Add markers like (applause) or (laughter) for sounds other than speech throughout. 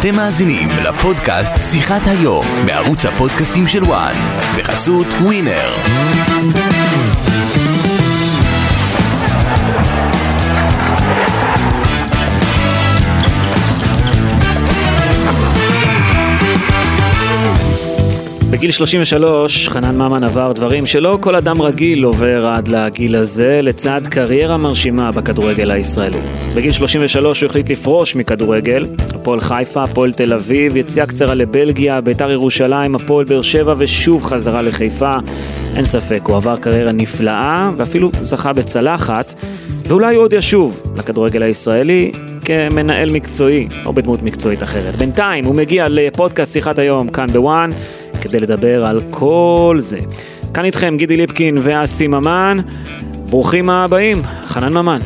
אתם מאזינים לפודקאסט שיחת היום בערוץ הפודקאסטים של וואן בחסות ווינר. בגיל 33 חנן ממן עבר דברים שלא כל אדם רגיל עובר עד לגיל הזה לצד קריירה מרשימה בכדורגל הישראלי. בגיל 33 הוא החליט לפרוש מכדורגל, הפועל חיפה, הפועל תל אביב, יציאה קצרה לבלגיה, ביתר ירושלים, הפועל באר שבע ושוב חזרה לחיפה. אין ספק, הוא עבר קריירה נפלאה ואפילו זכה בצלחת, ואולי הוא עוד ישוב לכדורגל הישראלי כמנהל מקצועי או בדמות מקצועית אחרת. בינתיים הוא מגיע לפודקאסט שיחת היום כאן בוואן. כדי לדבר על כל זה. כאן איתכם גידי ליפקין ואסי ממן, ברוכים הבאים, חנן ממן,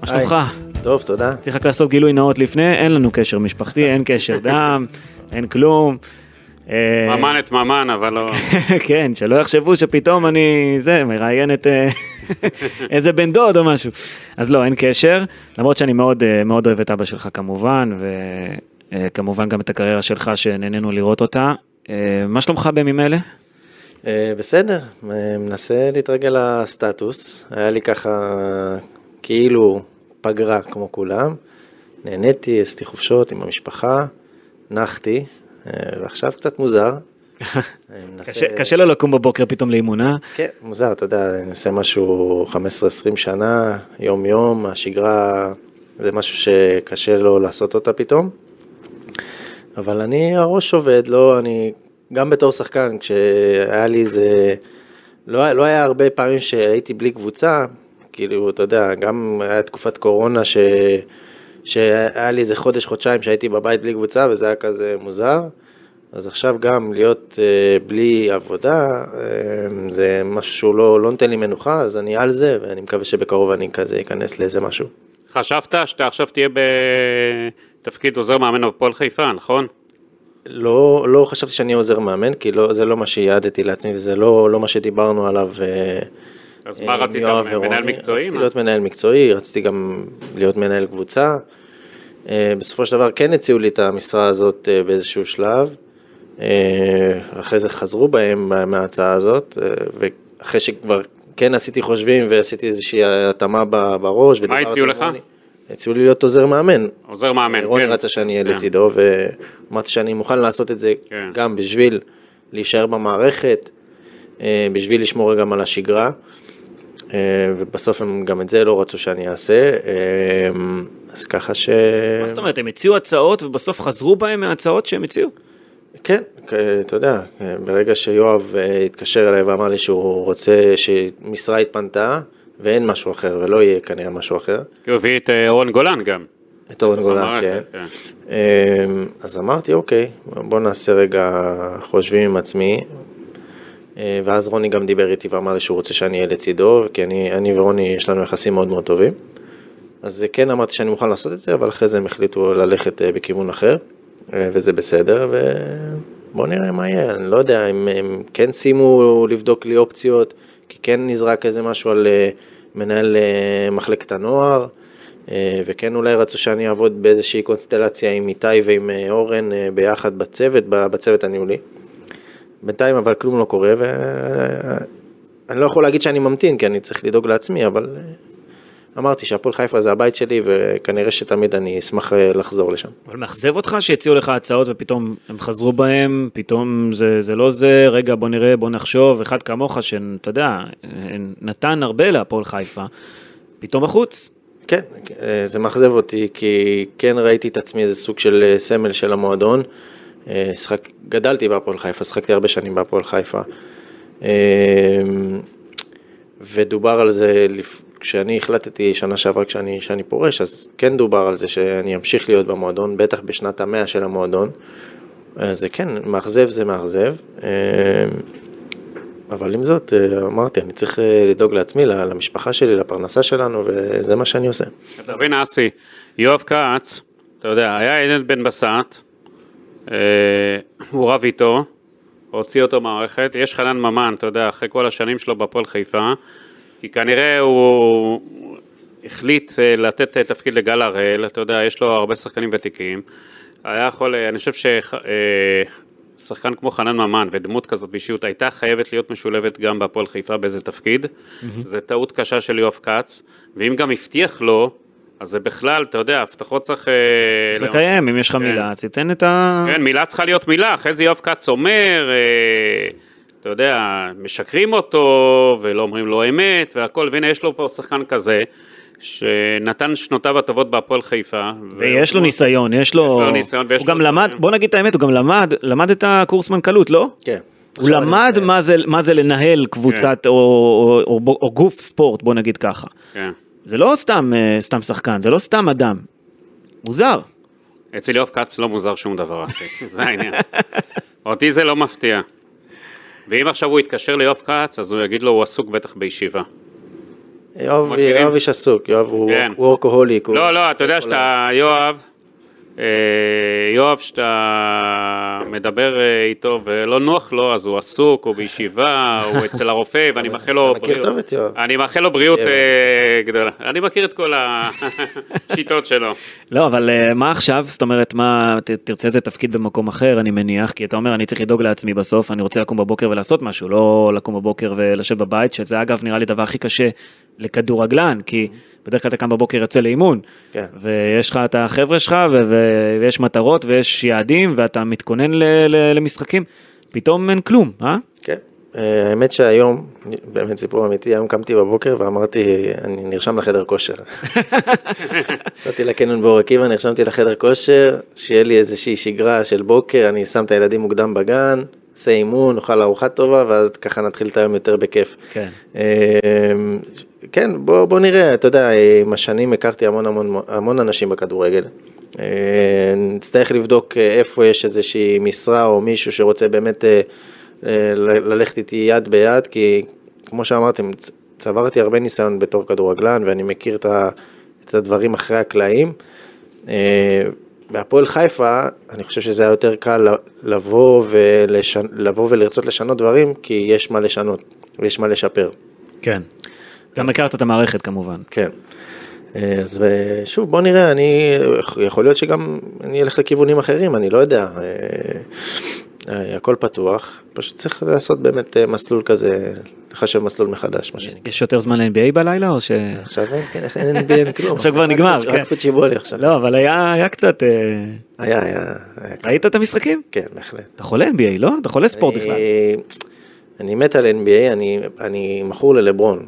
מה שלומך? טוב, תודה. צריך רק לעשות גילוי נאות לפני, אין לנו קשר משפחתי, אין קשר (laughs) דם, אין כלום. אה, ממן את ממן, אבל לא... (laughs) כן, שלא יחשבו שפתאום אני, זה, מראיין את אה, (laughs) איזה בן דוד או משהו. אז לא, אין קשר, למרות שאני מאוד, אה, מאוד אוהב את אבא שלך כמובן, וכמובן גם את הקריירה שלך שנהנינו לראות אותה. אה, מה שלומך בימים אלה? אה, בסדר, אה, מנסה להתרגל לסטטוס, היה לי ככה כאילו פגרה כמו כולם, נהניתי, עשיתי חופשות עם המשפחה, נחתי, ועכשיו קצת מוזר. (laughs) קשה, קשה לו לקום בבוקר פתאום לאימון, אה? כן, מוזר, אתה יודע, אני עושה משהו 15-20 שנה, יום יום, השגרה זה משהו שקשה לו לעשות אותה פתאום. אבל אני, הראש עובד, לא, אני, גם בתור שחקן, כשהיה לי איזה, לא, לא היה הרבה פעמים שהייתי בלי קבוצה, כאילו, אתה יודע, גם היה תקופת קורונה ש, שהיה לי איזה חודש, חודשיים שהייתי בבית בלי קבוצה, וזה היה כזה מוזר. אז עכשיו גם להיות uh, בלי עבודה, uh, זה משהו שהוא לא, לא נותן לי מנוחה, אז אני על זה, ואני מקווה שבקרוב אני כזה אכנס לאיזה משהו. חשבת שאתה עכשיו תהיה בתפקיד עוזר מאמן בפועל חיפה, נכון? לא, לא חשבתי שאני עוזר מאמן, כי לא, זה לא מה שיעדתי לעצמי, וזה לא, לא מה שדיברנו עליו. אה, אז מה אה, רצית, מנהל מקצועי? רציתי להיות מנהל מקצועי, רציתי גם להיות מנהל קבוצה. אה, בסופו של דבר כן הציעו לי את המשרה הזאת באיזשהו שלב. אחרי זה חזרו בהם מההצעה הזאת, ואחרי שכבר כן עשיתי חושבים ועשיתי איזושהי התאמה בראש. מה הציעו לך? הציעו לי להיות עוזר מאמן. עוזר מאמן, רוני כן. רצה שאני אהיה כן. לצידו, ואמרתי שאני מוכן לעשות את זה כן. גם בשביל להישאר במערכת, אה, בשביל לשמור גם על השגרה, אה, ובסוף הם גם את זה לא רצו שאני אעשה, אה, אז ככה ש... מה זאת אומרת, הם הציעו הצעות ובסוף חזרו בהם מההצעות שהם הציעו? כן, אתה יודע, ברגע שיואב התקשר אליי ואמר לי שהוא רוצה שמשרה התפנתה, ואין משהו אחר, ולא יהיה כנראה משהו אחר. הוא הביא את אה, אורן גולן גם. את אורן גולן, כן. כן. אמ, אז אמרתי, אוקיי, בוא נעשה רגע חושבים עם עצמי. אה, ואז רוני גם דיבר איתי ואמר לי שהוא רוצה שאני אהיה לצידו, כי אני, אני ורוני יש לנו יחסים מאוד מאוד טובים. אז כן אמרתי שאני מוכן לעשות את זה, אבל אחרי זה הם החליטו ללכת אה, בכיוון אחר, וזה בסדר, ובוא נראה מה יהיה, אני לא יודע אם הם כן סיימו לבדוק לי אופציות. כי כן נזרק איזה משהו על אה, מנהל אה, מחלקת הנוער, אה, וכן אולי רצו שאני אעבוד באיזושהי קונסטלציה עם איתי ועם אורן ביחד בצוות, בצוות הניהולי. בינתיים אבל כלום לא קורה, ואני לא יכול להגיד שאני ממתין, כי אני צריך לדאוג לעצמי, אבל אמרתי שהפועל חיפה זה הבית שלי, וכנראה שתמיד אני אשמח אה, לחזור לשם. אבל מאכזב אותך שהציעו לך הצעות ופתאום הם חזרו בהם, פתאום זה, זה לא זה, רגע בוא נראה, בוא נחשוב, אחד כמוך שאתה יודע, נתן הרבה להפועל חיפה, פתאום החוץ. כן, אה, זה מאכזב אותי, כי כן ראיתי את עצמי איזה סוג של אה, סמל של המועדון. שחק, גדלתי בהפועל חיפה, שחקתי הרבה שנים בהפועל חיפה. ודובר על זה כשאני החלטתי שנה שעברה כשאני, כשאני פורש, אז כן דובר על זה שאני אמשיך להיות במועדון, בטח בשנת המאה של המועדון. זה כן, מאכזב זה מאכזב. אה, אבל עם זאת, אה, אמרתי, אני צריך אה, לדאוג לעצמי, למשפחה שלי, לפרנסה שלנו, וזה מה שאני עושה. אתה מבין, אסי, יואב כץ, אתה יודע, היה עדן בן בסט, הוא רב איתו, הוציא אותו מהמערכת, יש חנן ממן, אתה יודע, אחרי כל השנים שלו בפועל חיפה, כי כנראה הוא החליט אה, לתת אה, תפקיד לגל הראל, אתה יודע, יש לו הרבה שחקנים ותיקים, היה יכול, אני חושב ששחקן כמו חנן ממן ודמות כזאת באישיות הייתה חייבת להיות משולבת גם בהפועל חיפה באיזה תפקיד. זה טעות קשה של יואב כץ, ואם גם הבטיח לו, אז זה בכלל, אתה יודע, הבטחות צריך... אה, צריך לקיים, אם יש לך כן. מילה, אז תיתן את ה... כן, מילה צריכה להיות מילה, אחרי זה יואב כץ אומר, אה, אתה יודע, משקרים אותו ולא אומרים לו אמת והכל, והנה יש לו פה שחקן כזה, שנתן שנותיו הטובות בהפועל חיפה. ויש לו ניסיון, יש לו... לו ניסיון ויש הוא לו גם למד. בוא נגיד את האמת, הוא גם למד, למד את הקורס מנכ"לות, לא? כן. הוא למד. מה זה, מה זה לנהל קבוצת או, או, או, או, או גוף ספורט, בוא נגיד ככה. כן. זה לא סתם, אה, סתם שחקן, זה לא סתם אדם. מוזר. אצל יואב כץ לא מוזר שום דבר (laughs) זה העניין. אותי זה לא מפתיע. ואם עכשיו הוא יתקשר ליואב כץ, אז הוא יגיד לו, הוא עסוק בטח בישיבה. יואב איש עסוק, יואב הוא כן. וורקוהוליק. הוא- לא, לא, אתה יודע שאתה, יואב, יואב, שאתה מדבר אה, איתו ולא נוח לו, אז הוא עסוק, הוא בישיבה, הוא (laughs) אצל הרופא, ואני מאחל לו אתה מכיר טוב את יואב. אני מאחל לו בריאות. אה, גדולה. אני מכיר את כל השיטות (laughs) שלו. לא, אבל אה, מה עכשיו? זאת אומרת, מה, תרצה איזה תפקיד במקום אחר, אני מניח, כי אתה אומר, אני צריך לדאוג לעצמי בסוף, אני רוצה לקום בבוקר ולעשות משהו, לא לקום בבוקר ולשבת בבית, שזה אגב נראה לי הדבר הכי קשה לכדורגלן, כי בדרך כלל אתה קם בבוקר יוצא לאימון, כן. ויש לך את החבר'ה שלך, ו- ויש מטרות ויש יעדים, ואתה מתכונן ל- ל- למשחקים, פתאום אין כלום, אה? כן. אה, האמת שהיום, באמת סיפור אמיתי, היום קמתי בבוקר ואמרתי, אני נרשם לחדר כושר. (laughs) נסעתי לקניון באור עקיבא, נרשמתי לחדר כושר, שיהיה לי איזושהי שגרה של בוקר, אני שם את הילדים מוקדם בגן, עושה אימון, אוכל ארוחה טובה, ואז ככה נתחיל את היום יותר בכיף. כן. כן, בוא, בוא נראה, אתה יודע, עם השנים הכרתי המון המון, המון אנשים בכדורגל. אה, נצטרך לבדוק אה, איפה יש איזושהי משרה או מישהו שרוצה באמת אה, ללכת איתי יד ביד, כי כמו שאמרתם, צברתי הרבה ניסיון בתור כדורגלן ואני מכיר את, הדברים אחרי הקלעים. בהפועל חיפה, אני חושב שזה היה יותר קל לבוא, ולשנ... לבוא ולרצות לשנות דברים, כי יש מה לשנות ויש מה לשפר. כן. גם הכרת את המערכת כמובן. כן. אה, אז אה, שוב, בוא נראה, אני, יכול להיות שגם אני אלך לכיוונים אחרים, אני לא יודע. אה, הכל פתוח, פשוט צריך לעשות באמת מסלול כזה, לחשב מסלול מחדש, מה שנקרא. יש יותר זמן ל-NBA בלילה או ש... עכשיו אין, כן, אין NBA, אין כלום. עכשיו כבר נגמר, כן. רק פוצ'יבולי עכשיו. לא, אבל היה, קצת... היה, היה. ראית את המשחקים? כן, בהחלט. אתה חולה NBA, לא? אתה חולה ספורט בכלל. אני- מת על NBA, אני, אני מכור ללברון.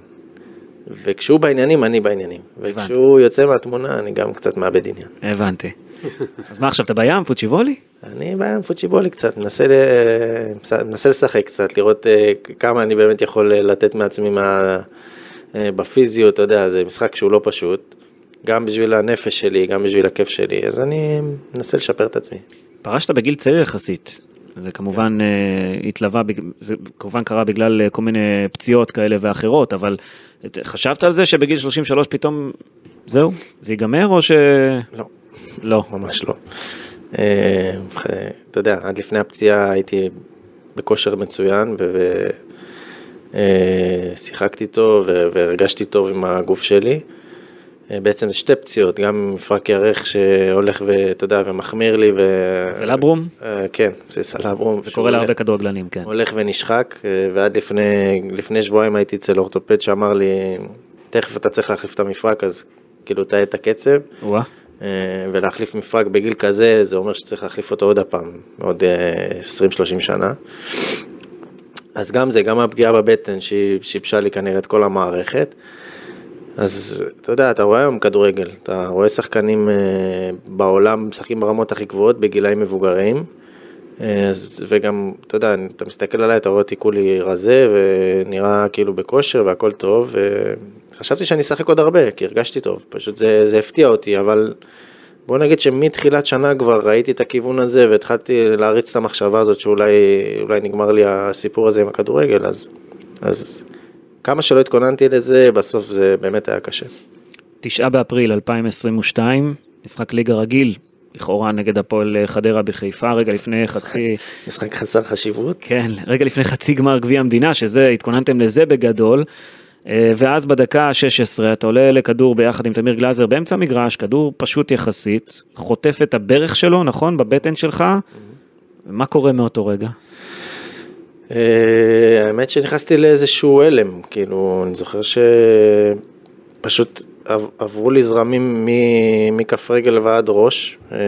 וכשהוא בעניינים, אני בעניינים. וכשהוא יוצא מהתמונה, אני גם קצת מאבד עניין. הבנתי. אז מה עכשיו, אתה בים, פוצ'יבולי? אני בעיה עם פוצ'יבולי קצת, מנסה, ל... מנסה לשחק קצת, לראות אה, כמה אני באמת יכול אה, לתת מעצמי מה... אה, בפיזיות, אתה יודע, זה משחק שהוא לא פשוט, גם בשביל הנפש שלי, גם בשביל הכיף שלי, אז אני מנסה לשפר את עצמי. פרשת בגיל צעיר יחסית. זה כמובן אה, התלווה, זה כמובן קרה בגלל אה, כל מיני פציעות כאלה ואחרות, אבל חשבת על זה שבגיל 33 פתאום, זהו, זה ייגמר או ש... לא, לא. ממש לא. אה, אתה יודע, עד לפני הפציעה הייתי בכושר מצוין, ושיחקתי טוב, והרגשתי טוב עם הגוף שלי. אה, בעצם זה שתי פציעות, גם מפרק ירך שהולך ואתה יודע, ומחמיר לי. ו... זה לברום? אה, כן, זה סלברום. זה קורה להרבה כדורגלנים, כן. הולך ונשחק, אה, ועד לפני, לפני שבועיים הייתי אצל אורתופד שאמר לי, תכף אתה צריך להחליף את המפרק, אז כאילו תאט את הקצב. וואה. אה, ולהחליף מפרק בגיל כזה, זה אומר שצריך להחליף אותו עוד הפעם, עוד אה, 20-30 שנה. אז גם זה, גם הפגיעה בבטן שהיא שיבשה לי כנראה את כל המערכת. אז אתה יודע, אתה רואה היום כדורגל, אתה רואה שחקנים אה, בעולם משחקים ברמות הכי גבוהות בגילאים מבוגרים. אה, אז, וגם, אתה יודע, אתה מסתכל עליי, אתה רואה אותי כולי רזה ונראה כאילו בכושר והכל טוב. וחשבתי שאני אשחק עוד הרבה, כי הרגשתי טוב, פשוט זה, זה הפתיע אותי, אבל בוא נגיד שמתחילת שנה כבר ראיתי את הכיוון הזה והתחלתי להריץ את המחשבה הזאת שאולי אולי נגמר לי הסיפור הזה עם הכדורגל, אז, אז כמה שלא התכוננתי לזה, בסוף זה באמת היה קשה. תשעה באפריל 2022, משחק ליגה רגיל, לכאורה נגד הפועל חדרה בחיפה, רגע לפני חצי, משחק חסר חשיבות. כן, רגע לפני חצי גמר גביע המדינה, שזה, התכוננתם לזה בגדול. אה, ואז בדקה ה-16 אתה עולה לכדור ביחד עם תמיר גלאזר באמצע המגרש, כדור פשוט יחסית, חוטף את הברך שלו, נכון? בבטן שלך. מה קורה מאותו רגע? אה, האמת שנכנסתי לאיזשהו הלם, כאילו, אני זוכר שפשוט עברו לי זרמים מכף רגל ועד ראש, אה,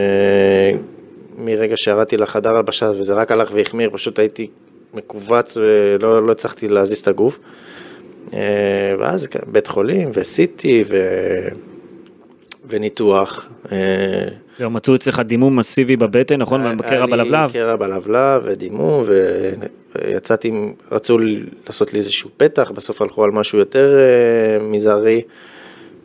מרגע שירדתי לחדר הלבשה וזה רק הלך והחמיר, פשוט הייתי מכווץ ולא לא הצלחתי להזיז את הגוף. אה, ואז בית חולים ו-CT ו... וניתוח. זהו, מצאו אצלך דימום מסיבי בבטן, נכון? בקרע בלבלב? היה לי קרע בלבלב ודימום, ויצאתי, רצו לעשות לי איזשהו פתח, בסוף הלכו על משהו יותר uh, מזערי.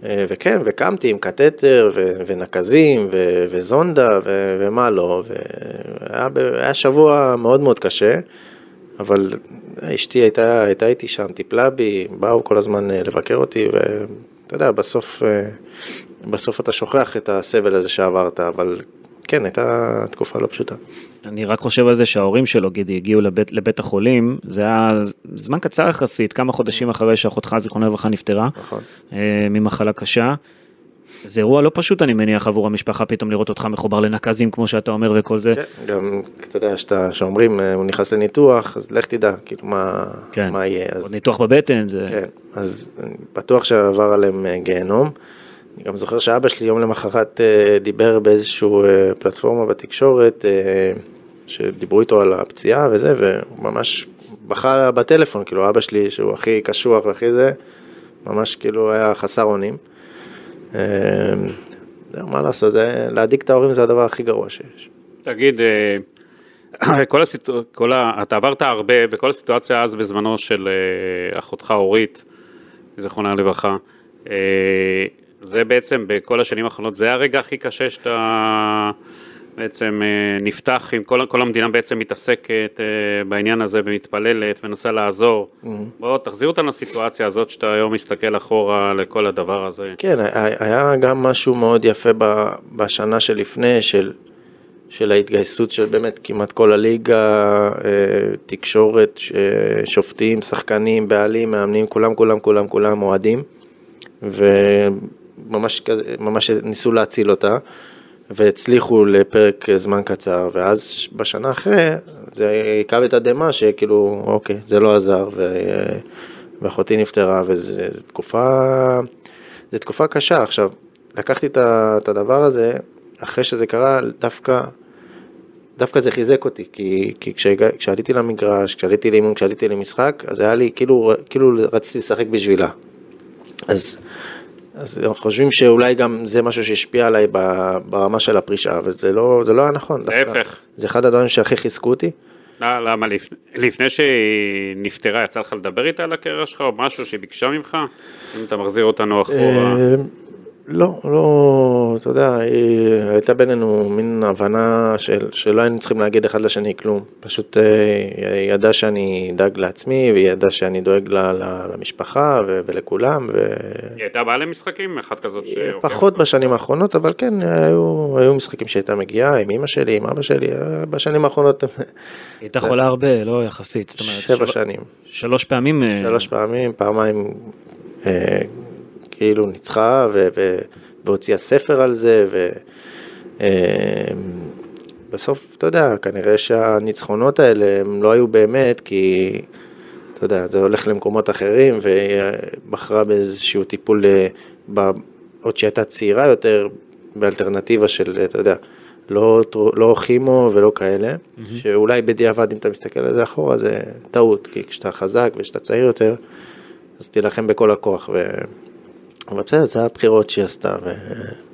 Uh, וכן, וקמתי עם קתטר ו- ונקזים ו- וזונדה ו- ומה לא, והיה שבוע מאוד מאוד קשה, אבל אשתי הייתה, הייתה איתי שם, טיפלה בי, באו כל הזמן אה, לבקר אותי, ואתה יודע, בסוף, בסוף אתה שוכח את הסבל הזה שעברת, אבל כן, הייתה תקופה לא פשוטה. אני רק חושב על זה שההורים שלו, גידי, הגיעו לבית, לבית החולים, זה היה זמן קצר יחסית, כמה חודשים אחרי שאחותך, זיכרונה לברכה, נפטרה, נכון. אה, ממחלה קשה. זה אירוע לא פשוט, אני מניח, עבור המשפחה פתאום לראות אותך מחובר לנקזים, כמו שאתה אומר וכל זה. כן, גם, אתה יודע, שאתה, שאומרים, אה, הוא נכנס לניתוח, אז לך תדע, כאילו, מה, כן. מה יהיה. אז... ניתוח בבטן, זה... כן, אז בטוח שעבר עליהם אה, גיהנום. גם זוכר שאבא שלי יום למחרת אה, דיבר באיזושהי אה, פלטפורמה בתקשורת, אה, שדיברו איתו על הפציעה וזה, וממש בכה בטלפון, כאילו אבא שלי שהוא הכי קשוח והכי זה, ממש כאילו היה חסר אונים. מה לעשות, זה, להדאיג את ההורים זה הדבר הכי גרוע שיש. תגיד, (coughs) כל הסיטואציה, כל ה... אתה עברת הרבה, וכל הסיטואציה אז בזמנו של אחותך אורית, זיכרונה לברכה, זה בעצם בכל השנים האחרונות, זה הרגע הכי קשה שאתה בעצם אה, נפתח עם כל, כל המדינה בעצם מתעסקת אה, בעניין הזה ומתפללת, מנסה לעזור. Mm-hmm. בוא תחזיר אותנו לסיטואציה הזאת שאתה היום מסתכל אחורה לכל הדבר הזה. כן, היה גם משהו מאוד יפה בשנה שלפני, של, של ההתגייסות של באמת כמעט כל הליגה, אה, תקשורת, שופטים, שחקנים, בעלים, מאמנים, כולם, כולם, כולם, כולם אוהדים. ממש, ממש ניסו להציל אותה, והצליחו לפרק זמן קצר, ואז בשנה אחרי, זה היכה בתדהמה שכאילו, אוקיי, זה לא עזר, ו... ואחותי נפטרה, וזו תקופה, זו תקופה קשה. עכשיו, לקחתי את הדבר הזה, אחרי שזה קרה, דווקא, דווקא זה חיזק אותי, כי, כי כשעליתי למגרש, כשעליתי לאימון, כשעליתי למשחק, אז היה לי, כאילו, כאילו רציתי לשחק בשבילה. אז אז אנחנו חושבים שאולי גם זה משהו שהשפיע עליי ברמה של הפרישה, אבל זה לא, זה לא היה נכון. להפך. זה אחד הדברים שהכי חיזקו אותי. למה לפני, לפני שהיא נפטרה יצא לך לדבר איתה על הקריירה שלך או משהו שהיא ביקשה ממך? אם אתה מחזיר אותנו אחורה. אה, לא, לא, אתה יודע, הייתה בינינו מין הבנה של, שלא היינו צריכים להגיד אחד לשני כלום. פשוט אה, היא ידעה שאני אדאג לעצמי, והיא ידעה שאני דואג לה, לה, למשפחה ו, ולכולם. ו... היא הייתה באה למשחקים? אחת כזאת ש... פחות בשנים האחרונות, אבל כן, היו, היו משחקים שהייתה מגיעה עם אמא שלי, עם אבא שלי, אה, בשנים האחרונות. היא הייתה חולה הרבה, לא יחסית. שבע של... שנים. שלוש פעמים? אה, שלוש פעמים, פעמיים. כאילו ניצחה ו- ו- והוציאה ספר על זה, ובסוף, אמ, אתה יודע, כנראה שהניצחונות האלה הם לא היו באמת, כי, אתה יודע, זה הולך למקומות אחרים, והיא בחרה באיזשהו טיפול, אה, עוד שהיא הייתה צעירה יותר, באלטרנטיבה של, אתה יודע, לא, לא כימו ולא כאלה, mm-hmm. שאולי בדיעבד אם אתה מסתכל על זה אחורה זה טעות, כי כשאתה חזק וכשאתה צעיר יותר, אז תילחם בכל הכוח. ו... אבל בסדר, זה הבחירות שהיא עשתה,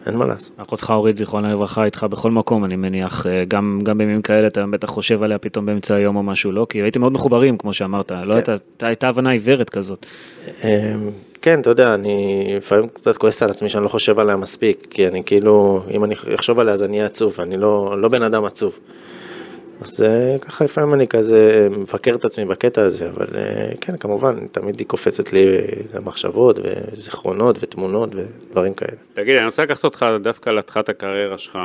ואין מה לעשות. אחותך אורית, זיכרונה לברכה, איתך בכל מקום, אני מניח, אה, גם, גם בימים כאלה אתה בטח חושב עליה פתאום באמצע היום או משהו, לא? כי הייתם מאוד מחוברים, כמו שאמרת, לא כן. לא הייתה, הייתה הבנה עיוורת כזאת. אמ, כן, אתה יודע, אני לפעמים קצת כועס על עצמי שאני לא חושב עליה מספיק, כי אני כאילו, אם אני אחשוב עליה אז אני אהיה עצוב, אני לא, לא בן אדם עצוב. אז אה, ככה לפעמים אני כזה מבקר את עצמי בקטע הזה, אבל אה, כן, כמובן, תמיד היא קופצת לי למחשבות וזיכרונות ותמונות ודברים כאלה. תגיד, אני רוצה לקחת אותך דווקא להתחלת הקריירה שלך.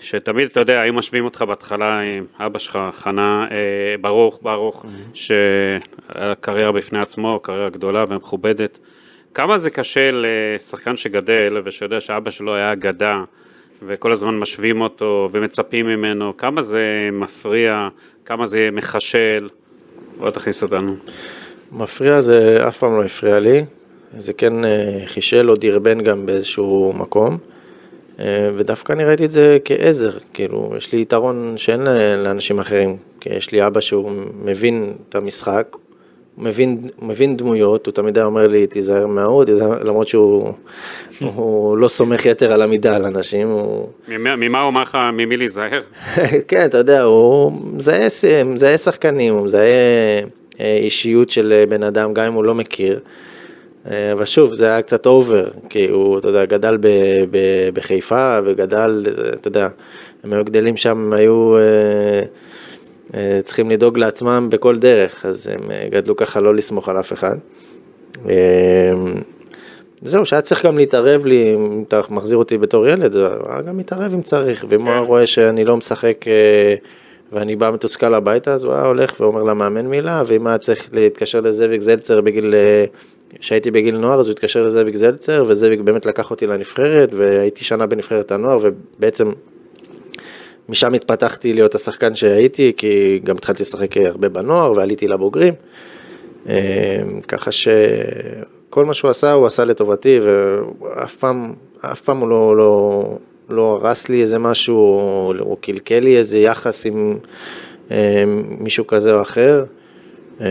שתמיד, אתה יודע, היו משווים אותך בהתחלה עם אבא שלך, חנה, אה, ברוך, ברוך, שהקריירה בפני עצמו, קריירה גדולה ומכובדת. כמה זה קשה לשחקן שגדל ושיודע שאבא שלו היה אגדה, וכל הזמן משווים אותו ומצפים ממנו, כמה זה מפריע, כמה זה מחשל, בוא תכניס אותנו. מפריע זה אף פעם לא הפריע לי, זה כן אה, חישל או דרבן גם באיזשהו מקום. אה, ודווקא אני ראיתי את זה כעזר, כאילו, יש לי יתרון שאין לאנשים אחרים, כי יש לי אבא שהוא מבין את המשחק, מבין, מבין דמויות, הוא תמיד היה אומר לי, תיזהר מההוא, למרות שהוא (laughs) הוא לא סומך יתר על המידה על אנשים. הוא... ממה הוא אמר לך, ממי להיזהר? (laughs) כן, אתה יודע, הוא מזהה שחקנים, הוא מזהה אה, אישיות של בן אדם, גם אם הוא לא מכיר. אה, אבל שוב, זה היה קצת אובר, כי הוא, אתה יודע, גדל ב, ב, בחיפה וגדל, אתה יודע, הם היו גדלים שם, היו אה, אה, צריכים לדאוג לעצמם בכל דרך, אז הם אה, גדלו ככה לא לסמוך על אף אחד. אה, זהו, שהיה צריך גם להתערב לי, אם אתה מחזיר אותי בתור ילד, היה גם מתערב אם צריך, ואם הוא היה כן. רואה שאני לא משחק אה, ואני בא מתוסכל הביתה, אז הוא היה הולך ואומר למאמן מילה, ואם היה צריך להתקשר לזאביק זלצר בגיל אה, כשהייתי בגיל נוער אז הוא התקשר לזאביק זלצר, וזאביק באמת לקח אותי לנבחרת, והייתי שנה בנבחרת הנוער, ובעצם משם התפתחתי להיות השחקן שהייתי, כי גם התחלתי לשחק הרבה בנוער, ועליתי לבוגרים. אה, ככה שכל מה שהוא עשה, הוא עשה לטובתי, ואף פעם, אף פעם הוא לא, לא, לא הרס לי איזה משהו, או קלקל לי איזה יחס עם אה, מישהו כזה או אחר. אמ,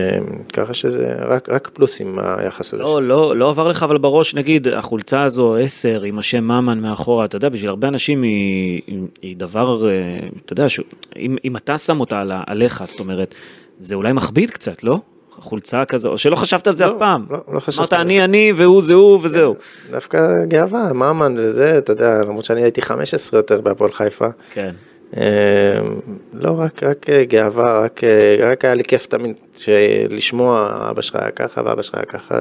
ככה שזה רק, רק פלוסים היחס הזה. לא, לא, לא עבר לך אבל בראש נגיד החולצה הזו 10 עם השם ממן מאחורה, אתה יודע, בשביל הרבה אנשים היא, היא דבר, אה, אתה יודע, ש... אם, אם אתה שם אותה על, עליך, זאת אומרת, זה אולי מכביד קצת, לא? חולצה כזו, או שלא חשבת על זה לא, אף פעם. לא, לא חשבתי. אמרת אני אני והוא זה הוא וזהו. דווקא גאווה, ממן וזה, אתה יודע, למרות שאני הייתי 15 יותר בהפועל חיפה. כן. אמ, לא, רק, רק אה, גאווה, רק, אה, רק היה לי כיף תמיד לשמוע אבא שלך היה ככה ואבא שלך היה ככה,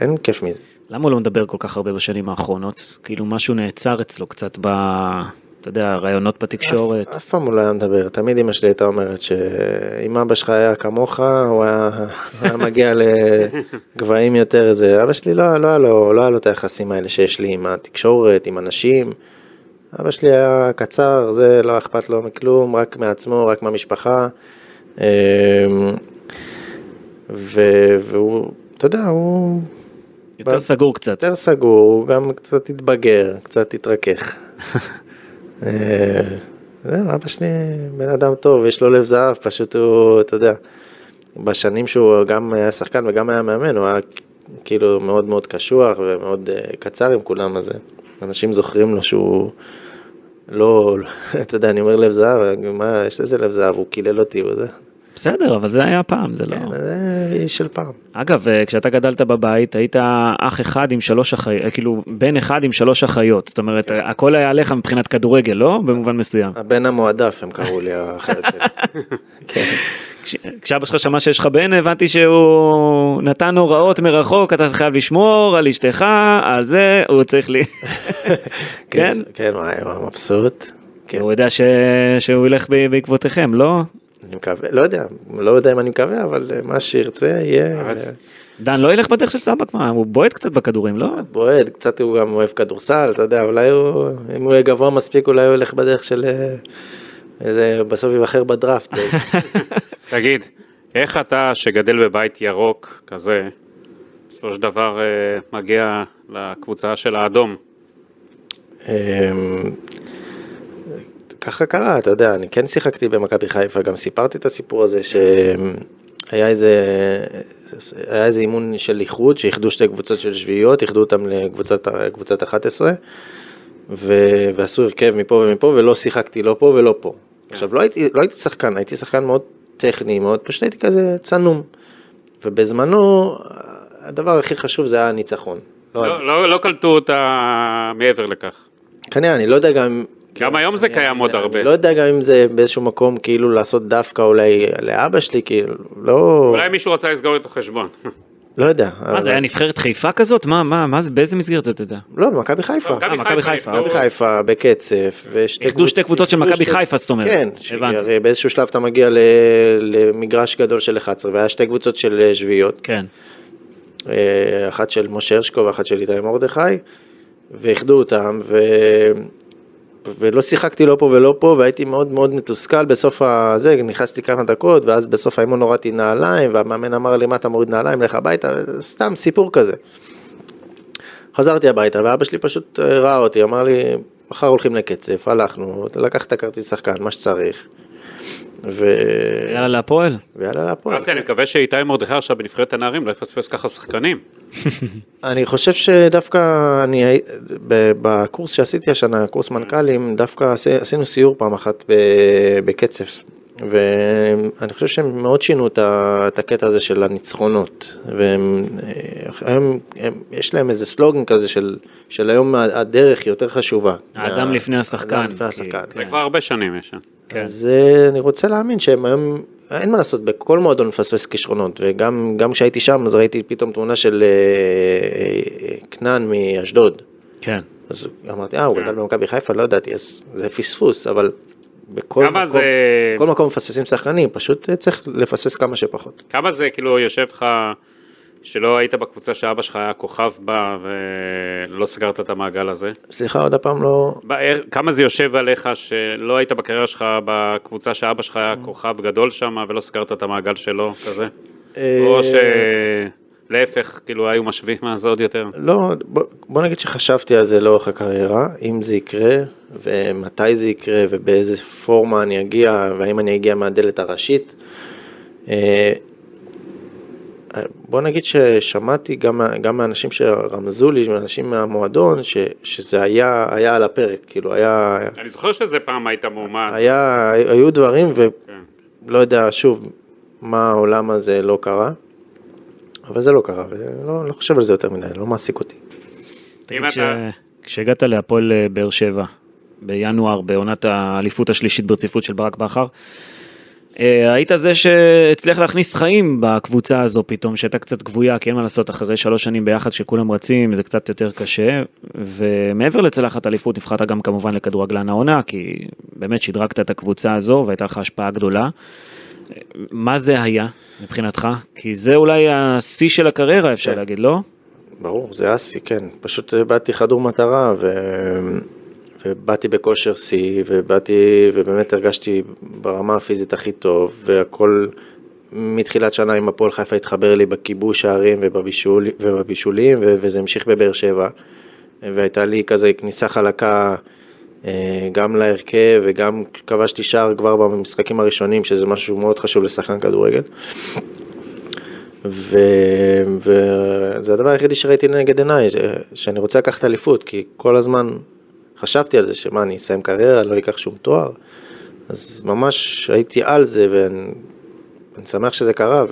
אין כיף מזה. למה הוא לא מדבר כל כך הרבה בשנים האחרונות? כאילו משהו נעצר אצלו קצת ב... אתה יודע, רעיונות בתקשורת. אף, אף פעם הוא לא היה מדבר, תמיד אמא שלי הייתה אומרת שאם אבא שלך היה כמוך, הוא היה, היה מגיע לגבהים יותר איזה, אבא שלי לא, לא, לא היה לו את היחסים האלה שיש לי עם התקשורת, עם אנשים. אבא שלי היה קצר, זה לא אכפת לו מכלום, רק מעצמו, רק מהמשפחה. אמ, והוא, אתה יודע, הוא... יותר סגור קצת. יותר סגור, הוא גם קצת התבגר, קצת התרכך. (laughs) אה, זהו, אבא שלי בן אדם טוב, יש לו לב זהב, פשוט הוא, אתה יודע, בשנים שהוא גם היה שחקן וגם היה מאמן, הוא היה כאילו מאוד מאוד קשוח ומאוד אה, קצר עם כולם, אז אנשים זוכרים לו שהוא לא, (laughs) אתה יודע, אני אומר לב זהב, מה, יש איזה לב זהב, הוא קילל אותי וזה. בסדר, אבל זה היה פעם, זה לא... כן, זה של פעם. אגב, אה, כשאתה גדלת בבית, היית אח אחד עם שלוש אחיות, אה, כאילו, בן אחד עם שלוש אחיות, זאת אומרת, כן. הכל היה עליך מבחינת כדורגל, לא? במובן מסוים. הבן המועדף, הם קראו לי האחיות שלי. (laughs) כן. כשאבא שלך שמע שיש לך בן, הבנתי שהוא נתן הוראות מרחוק, אתה חייב לשמור על אשתך, על זה, הוא צריך לי... (laughs) כן? כן, וואי, הוא מבסוט. כן. הוא יודע שהוא ילך בעקבותיכם, לא? אני מקווה, לא יודע, לא יודע אם אני מקווה, אבל אה, מה שירצה יהיה. דן לא ילך בדרך של סבק, מה, הוא בועט קצת בכדורים, לא? בועט, קצת הוא גם אוהב כדורסל, אתה יודע, אולי הוא, אם הוא יהיה גבוה מספיק, אולי הוא ילך בדרך של... איזה, בסוף ייבחר בדראפט. (laughs) תגיד, איך אתה שגדל בבית ירוק כזה, בסופו של דבר אה, מגיע לקבוצה של האדום? אמ, ככה קרה, אתה יודע, אני כן שיחקתי במכבי חיפה, גם סיפרתי את הסיפור הזה שהיה איזה, היה איזה אימון של איחוד, שאיחדו שתי קבוצות של שביעיות, איחדו אותם לקבוצת 11, ו, ועשו הרכב מפה ומפה, ולא שיחקתי לא פה ולא פה. עכשיו, לא הייתי, לא הייתי שחקן, הייתי שחקן מאוד טכני, מאוד, פשוט הייתי כזה צנום. ובזמנו, הדבר הכי חשוב זה היה הניצחון. לא, לא, לא, לא קלטו אותה מעבר לכך. כנראה, אני לא יודע גם גם היום זה קיים עוד הרבה. אני לא יודע גם אם זה באיזשהו מקום כאילו לעשות דווקא אולי לאבא שלי, כאילו, לא... אולי מישהו רצה לסגור את החשבון. (laughs) לא יודע. מה זה היה נבחרת חיפה כזאת? מה, מה, מה זה, באיזה מסגרת זה אתה יודע? לא, מכבי חיפה. מכבי מכבי חיפה, מכבי חיפה בקצף. ושתי איחדו שתי קבוצות של מכבי שתי- חיפה, זאת אומרת. כן, הבנתי. הרי באיזשהו שלב אתה מגיע ל- למגרש גדול של 11, והיה שתי קבוצות של אה, שביעיות. כן. אה, אחת של משה הרשקו ואחת של איתי מרדכי, ואיחדו אותם, ו... ולא שיחקתי לא פה ולא פה, והייתי מאוד מאוד מתוסכל בסוף הזה, נכנסתי כמה דקות, ואז בסוף האימון הורדתי נעליים, והמאמן אמר לי, מה אתה מוריד נעליים, לך הביתה, סתם סיפור כזה. חזרתי הביתה, ואבא שלי פשוט אה, ראה אותי, אמר לי, מחר הולכים לקצף, הלכנו, לקח את הכרטיס שחקן, מה שצריך. ו... יאללה להפועל. ויאללה להפועל. אסי, אני מקווה שאיתי מרדכי עכשיו בנבחרת הנערים לא יפספס ככה שחקנים. (laughs) אני חושב שדווקא אני, בקורס שעשיתי השנה, קורס מנכ"לים, דווקא עשי- עשינו סיור פעם אחת ב- בקצף. ואני חושב שהם מאוד שינו את הקטע הזה של הניצחונות. והם, אה, הם, יש להם איזה סלוגן כזה של, של היום הדרך היא יותר חשובה. האדם מה- לפני השחקן, האדם לפני השחקן. זה כבר הרבה שנים יש שם. כן. אז אה, אני רוצה להאמין שהם היום, אין מה לעשות, בכל מועדון מפספס כישרונות, וגם גם כשהייתי שם אז ראיתי פתאום תמונה של אה, כנען מאשדוד. כן. אז אמרתי, אה, הוא גדל במכבי חיפה, לא ידעתי, אז זה פספוס, אבל בכל מקום, זה- בכל מקום מפספסים שחקנים, פשוט אה, צריך לפספס כמה שפחות. כמה זה כאילו יושב לך, שלא היית בקבוצה שאבא שלך היה כוכב בה ולא סגרת את המעגל הזה? סליחה, עוד הפעם לא... ב- כמה זה יושב עליך שלא היית בקריירה שלך בקבוצה שאבא שלך היה כוכב גדול שם ולא סגרת את המעגל שלו, כזה? אה, או שלהפך, כאילו היו משווים מה זה עוד יותר? לא, בוא, בוא נגיד שחשבתי על זה לאורך הקריירה, אם זה יקרה, ומתי זה יקרה, ובאיזה פורמה אני אגיע, והאם אני אגיע מהדלת הראשית. אה, בוא נגיד ששמעתי גם, גם מאנשים שרמזו לי, מאנשים מהמועדון, ש, שזה היה, היה על הפרק, כאילו היה, אני זוכר שזה פעם היית מועמד. היה, היו דברים, כן. ולא יודע, שוב, מה העולם הזה לא קרה, אבל זה לא קרה, ולא לא חושב על זה יותר מדי, לא מעסיק אותי. תגיד, אתה- כשהגעת להפועל אה, באר שבע, בינואר, בעונת האליפות השלישית ברציפות של ברק בכר, אה, היית זה שהצליח להכניס חיים בקבוצה הזו פתאום, שהייתה קצת גבויה, כי אין מה לעשות, אחרי שלוש שנים ביחד שכולם רצים, זה קצת יותר קשה, ומעבר לצלחת אליפות, נבחרת גם כמובן לכדורגלן העונה, כי באמת שדרגת את הקבוצה הזו והייתה לך השפעה גדולה. מה זה היה מבחינתך? כי זה אולי השיא של הקריירה, אפשר כן. להגיד, לא? ברור, זה אסי, כן. פשוט באתי חדור מטרה, ו... ובאתי בכושר שיא, ובאתי, ובאמת הרגשתי ברמה הפיזית הכי טוב, והכל מתחילת שנה עם הפועל חיפה התחבר לי בכיבוש הערים ובבישול, ובבישולים, ו... וזה המשיך בבאר שבע. והייתה לי כזה כניסה חלקה גם להרכב, וגם כבשתי שער כבר במשחקים הראשונים, שזה משהו מאוד חשוב לשחקן כדורגל. וזה הדבר היחידי שראיתי נגד עיניי, ש- שאני רוצה לקחת אליפות, כי כל הזמן חשבתי על זה, שמה, אני אסיים קריירה, לא אקח שום תואר, אז ממש הייתי על זה, ואני אני שמח שזה קרה,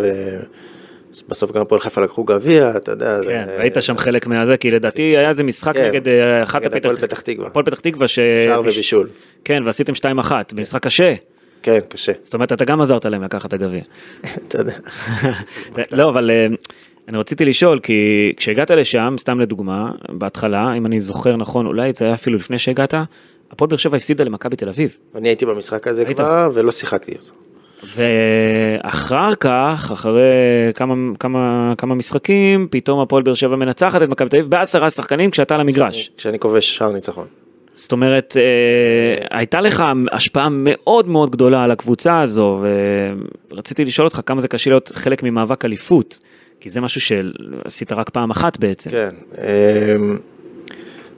ובסוף גם הפועל חיפה לקחו גביע, אתה יודע, זה- כן, והיית שם חלק מהזה, כי לדעתי היה איזה משחק כן, נגד אה, אחת הפתח... הפועל פתח תקווה. הפועל פתח תקווה, ש... שער ובישול. כן, ועשיתם 2-1, במשחק קשה. כן, קשה, זאת אומרת, אתה גם עזרת להם לקחת את הגביע. (laughs) אתה יודע. (laughs) לא, אבל אה, אני רציתי לשאול, כי כשהגעת לשם, סתם לדוגמה, בהתחלה, אם אני זוכר נכון, אולי זה היה אפילו לפני שהגעת, הפועל באר שבע הפסידה למכבי תל אביב. אני הייתי במשחק הזה? כבר, ולא שיחקתי אותו. ואחר כך, אחרי כמה, כמה, כמה משחקים, פתאום הפועל באר שבע מנצחת את מכבי תל אביב בעשרה שחקנים כשאתה על המגרש. כשאני כובש שער ניצחון. זאת אומרת, אה, הייתה לך השפעה מאוד מאוד גדולה על הקבוצה הזו, ורציתי לשאול אותך כמה זה קשה להיות חלק ממאבק אליפות, כי זה משהו שעשית רק פעם אחת בעצם. כן.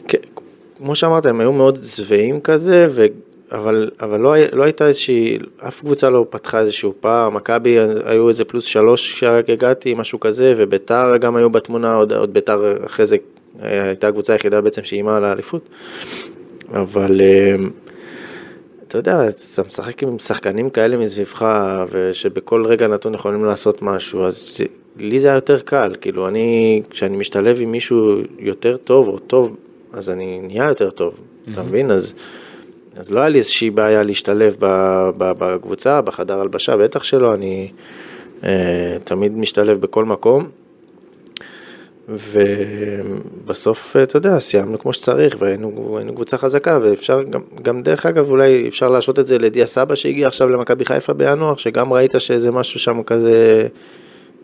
כן, כמו שאמרת, הם היו מאוד שבעים כזה, ו... אבל, אבל לא, לא הייתה איזושהי, אף קבוצה לא פתחה איזשהו פער, מכבי היו איזה פלוס שלוש כשרק הגעתי, משהו כזה, וביתר גם היו בתמונה, עוד, עוד ביתר אחרי זה הייתה הקבוצה היחידה בעצם שאיימה על האליפות. אבל אמ, אתה יודע, אתה משחק עם שחקנים כאלה מסביבך, ושבכל רגע נתון יכולים לעשות משהו, אז לי זה היה יותר קל, כאילו אני, כשאני משתלב עם מישהו יותר טוב או טוב, אז אני נהיה יותר טוב, אתה מבין? אז, אז לא היה לי איזושהי בעיה להשתלב בקבוצה, בחדר הלבשה, בטח שלא, אני אה, תמיד משתלב בכל מקום. ובסוף, אתה יודע, סיימנו כמו שצריך, והיינו קבוצה חזקה, ואפשר גם, גם דרך אגב, אולי אפשר להשוות את זה לדיה סבא שהגיע עכשיו למכבי חיפה בינואר, שגם ראית שזה משהו שם כזה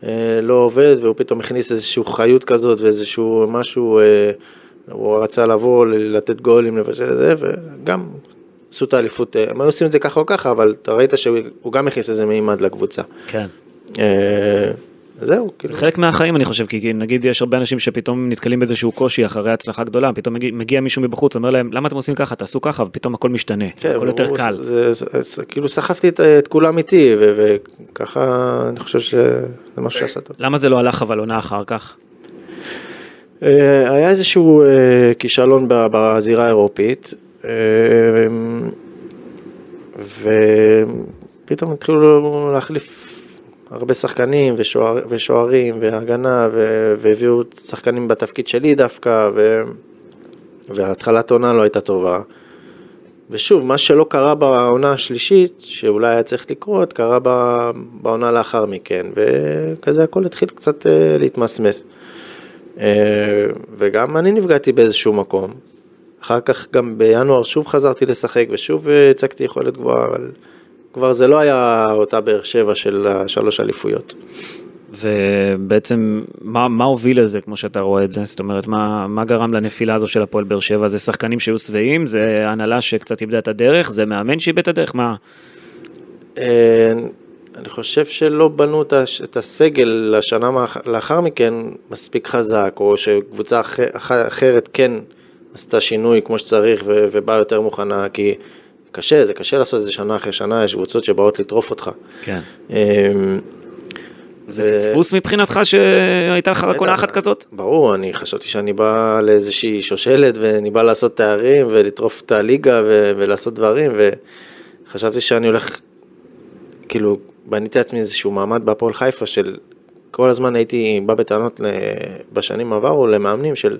אה, לא עובד, והוא פתאום הכניס איזושהי חיות כזאת ואיזשהו משהו, אה, הוא רצה לבוא, לתת גולים, לבשל את זה, וגם עשו את האליפות, אה, הם היו עושים את זה ככה או ככה, אבל אתה ראית שהוא גם הכניס איזה מימד לקבוצה. כן. אה, זהו. זה כאילו. חלק מהחיים אני חושב, כי נגיד יש הרבה אנשים שפתאום נתקלים באיזשהו קושי אחרי הצלחה גדולה, פתאום מגיע, מגיע מישהו מבחוץ, אומר להם, למה אתם עושים ככה, תעשו ככה, ופתאום הכל משתנה, כן, הכל יותר קל. זה, זה, זה, זה, כאילו סחבתי את, את כולם איתי, ו, וככה אני חושב שזה משהו שעשה טוב. למה זה לא הלך אבל עונה אחר כך? אה, היה איזשהו כישלון בזירה האירופית, ופתאום התחילו להחליף הרבה שחקנים ושוער, ושוערים והגנה והביאו שחקנים בתפקיד שלי דווקא ו, והתחלת העונה לא הייתה טובה. ושוב, מה שלא קרה בעונה השלישית, שאולי היה צריך לקרות, קרה בעונה לאחר מכן, וכזה הכל התחיל קצת אה, להתמסמס. אה, וגם אני נפגעתי באיזשהו מקום. אחר כך גם בינואר שוב חזרתי לשחק ושוב אה, הצגתי יכולת גבוהה, אבל כבר זה לא היה אותה באר שבע של השלוש אליפויות. ובעצם מה, מה הוביל לזה כמו שאתה רואה את זה? זאת אומרת מה, מה גרם לנפילה הזו של הפועל באר שבע? זה שחקנים שהיו שבעים? זה הנהלה שקצת איבדה את הדרך? זה מאמן שאיבד את הדרך? מה? אה, אני חושב שלא בנו את הסגל לשנה לאחר מכן מספיק חזק, או שקבוצה אחרת כן עשתה שינוי כמו שצריך ובאה יותר מוכנה, כי קשה, זה קשה לעשות את זה שנה אחרי שנה, יש קבוצות שבאות לטרוף אותך. כן. אמ, זה פספוס מבחינתך שהייתה לך רק עונה אחת כזאת? ברור, אני חשבתי שאני בא לאיזושהי שושלת ואני בא לעשות תארים ולטרוף את הליגה ולעשות דברים וחשבתי שאני הולך, כאילו, בניתי לעצמי איזשהו מעמד בהפועל חיפה של כל הזמן הייתי בא בטענות בשנים עברו למאמנים של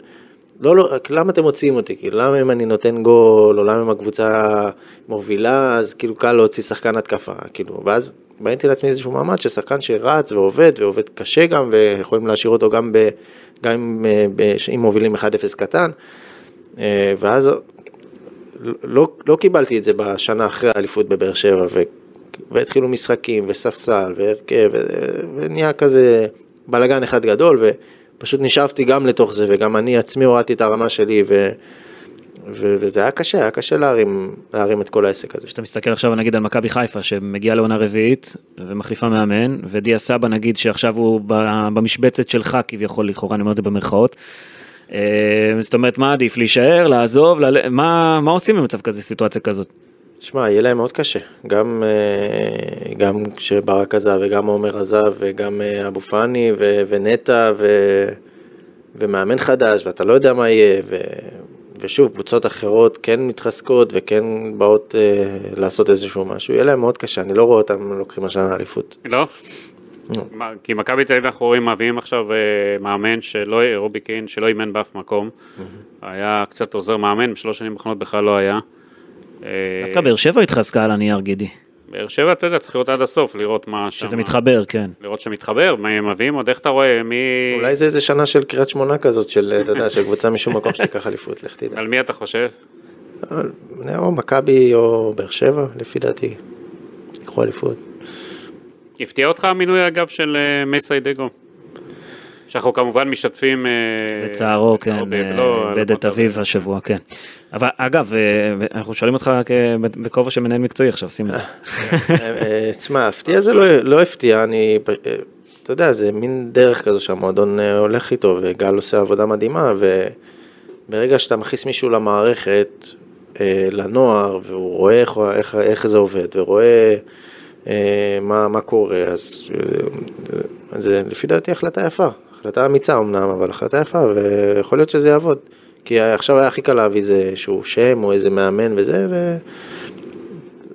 לא, לא, למה אתם מוציאים אותי? כאילו, למה אם אני נותן גול, או למה אם הקבוצה מובילה, אז כאילו קל להוציא שחקן התקפה, כאילו, ואז בניתי לעצמי איזשהו מעמד של שחקן שרץ ועובד, ועובד קשה גם, ויכולים להשאיר אותו גם, ב, גם אם, ב, אם מובילים 1-0 קטן, אה, ואז לא, לא קיבלתי את זה בשנה אחרי האליפות בבאר שבע, ו, והתחילו משחקים, וספסל, והרכב, ונהיה כזה בלאגן אחד גדול, ו... פשוט נשאבתי גם לתוך זה, וגם אני עצמי הורדתי את הרמה שלי, ו... ו- וזה היה קשה, היה קשה להרים, להרים את כל העסק הזה. כשאתה מסתכל עכשיו נגיד על מכבי חיפה שמגיעה לעונה רביעית ומחליפה מאמן, ודיה סבא נגיד שעכשיו הוא במשבצת שלך כביכול לכאורה, אני אומר את זה במרכאות. אה, זאת אומרת מה עדיף להישאר, לעזוב, ל... מה, מה עושים במצב כזה, סיטואציה כזאת? תשמע, יהיה להם מאוד קשה, גם, אה, גם כשברק עזב וגם עומר עזב וגם אה, אבו פאני ונטע ו, ומאמן חדש ואתה לא יודע מה יהיה ו, ושוב, קבוצות אחרות כן מתחזקות וכן באות uh, לעשות איזשהו משהו, יהיה להם מאוד קשה, אני לא רואה אותם לוקחים השנה אליפות. לא? לא. כי מכבי תל אביב אנחנו רואים מביאים עכשיו מאמן שלא, רובי קין, שלא אימן באף מקום, היה קצת עוזר מאמן, בשלוש שנים האחרונות בכלל לא היה. דווקא באר שבע התחזקה על הנייר גידי. באר שבע, אתה יודע, צריך לראות עד הסוף, לראות מה שם. שזה מתחבר, כן. לראות שמתחבר, מה הם מביאים, עוד איך אתה רואה, מי... אולי זה איזה שנה של קריית שמונה כזאת, של, אתה יודע, של קבוצה משום מקום שתיקח אליפות, לך תדע. על מי אתה חושב? או מכבי או באר שבע, לפי דעתי. ייקחו אליפות. הפתיע אותך המינוי, אגב, של אה, מסיידגו? שאנחנו כמובן משתתפים... אה, בצערו, כן, איבד את אביו השבוע, כן. אבל אגב, אה, אנחנו שואלים אותך בכובע של מנהל מקצועי עכשיו, שים לב. אה, תשמע, הפתיע זה לא, לא הפתיע, אני, אתה יודע, זה מין דרך כזו שהמועדון הולך איתו, וגל עושה עבודה מדהימה, וברגע שאתה מכניס מישהו למערכת, לנוער, והוא רואה איך, איך, איך זה עובד, ורואה מה, מה קורה, אז זה לפי דעתי החלטה יפה. החלטה אמיצה אמנם, אבל החלטה יפה, ויכול להיות שזה יעבוד. כי עכשיו היה הכי קל להביא איזשהו שם או איזה מאמן וזה,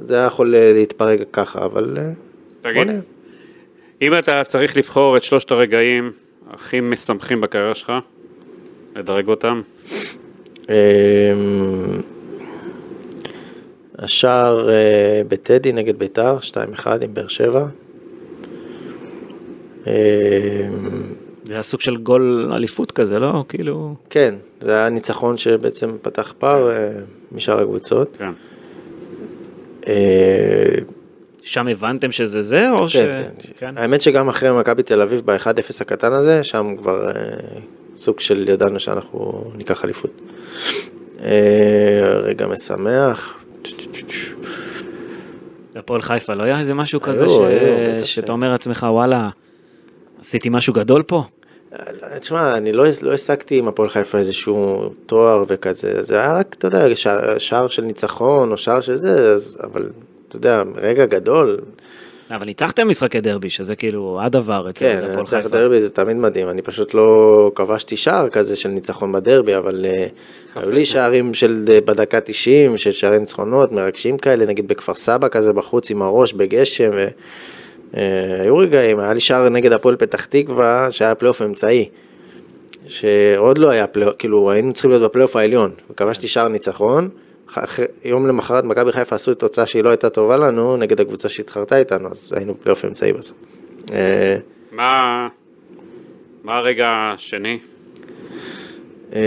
וזה היה יכול להתפרק ככה, אבל אה, תגיד, אם אתה צריך לבחור את שלושת הרגעים הכי משמחים בקריירה שלך, לדרג אותם? אמ, השער אה, בטדי נגד ביתר, 2-1 עם באר שבע. זה היה סוג של גול אליפות כזה, לא? כאילו... כן, זה היה ניצחון שבעצם פתח פער אה, משאר הקבוצות. כן. אה, שם הבנתם שזה זה, או ש... כן, כן. האמת שגם אחרי מכבי תל אביב ב-1-0 הקטן הזה, שם כבר אה, סוג של ידענו שאנחנו ניקח אליפות. אה, רגע משמח. הפועל חיפה, לא היה איזה משהו כזה היו, ש... שאתה אומר לעצמך, וואלה, עשיתי משהו גדול פה? תשמע, אני לא, לא השגתי עם הפועל חיפה איזשהו תואר וכזה, זה היה רק, אתה יודע, שער, שער של ניצחון או שער של זה, אז, אבל אתה יודע, רגע גדול, אבל ניצחתם משחקי דרבי, שזה כאילו הדבר אצל כן, הפועל חיפה. דרבי זה תמיד מדהים, אני פשוט לא כבשתי שער כזה של ניצחון בדרבי, אבל אה, היו לי שערים של אה, בדקה 90, של שערי ניצחונות מרגשים כאלה, נגיד בכפר סבא כזה בחוץ עם הראש בגשם, ו- היו רגעים, היה לי שער נגד הפועל פתח תקווה, שהיה פלייאוף אמצעי, שעוד לא היה פלייאוף, כאילו היינו צריכים להיות בפלייאוף העליון, וכבשתי שער ניצחון. אחרי- יום למחרת מכבי חיפה עשו תוצאה שהיא לא הייתה טובה לנו נגד הקבוצה שהתחרתה איתנו אז היינו בפלייאוף אמצעי בסוף. אה, מה, מה הרגע השני? אמ,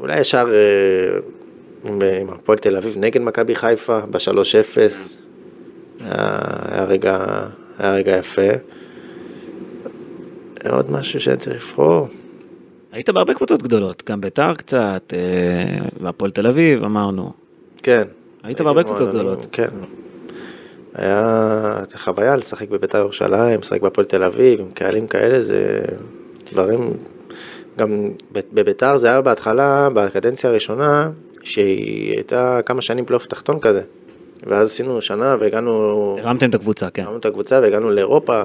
אולי ישר אה, עם הפועל תל אביב נגד מכבי חיפה ב-3-0, היה היה רגע, היה רגע יפה. עוד משהו שאני צריך לבחור? היית בהרבה קבוצות גדולות, גם ביתר קצת, אה, והפועל תל אביב, אמרנו. כן. היית בהרבה קבוצות גדולות. כן. היה חוויה לשחק בביתר ירושלים, לשחק בהפועל תל אביב, עם קהלים כאלה, זה דברים, גם בביתר זה היה בהתחלה, בקדנציה הראשונה, שהיא הייתה כמה שנים פלייאוף תחתון כזה. ואז עשינו שנה והגענו, הרמתם את הקבוצה, כן. הרמנו את הקבוצה והגענו לאירופה,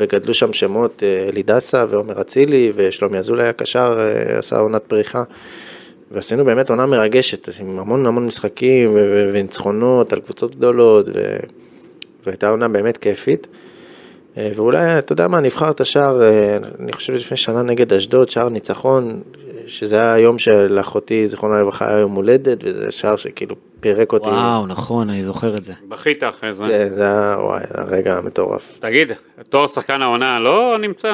וגדלו שם שמות אה, אלי דסה ועומר אצילי, ושלומי אזולאי הקשר אה, עשה עונת פריחה. ועשינו באמת עונה מרגשת, עם המון המון משחקים וניצחונות על קבוצות גדולות, ו... והייתה עונה באמת כיפית. אה, ואולי, אתה יודע מה, נבחר את השער, אני חושב לפני שנה נגד אשדוד, שער ניצחון, שזה היה היום שלאחותי, זיכרונה לברכה, היה יום הולדת, וזה שער שכאילו פירק אותי. וואו, נכון, אני זוכר את זה. בכית אחרי זה. כן, זה היה, וואי, הרגע מטורף. תגיד, תואר שחקן העונה לא נמצא?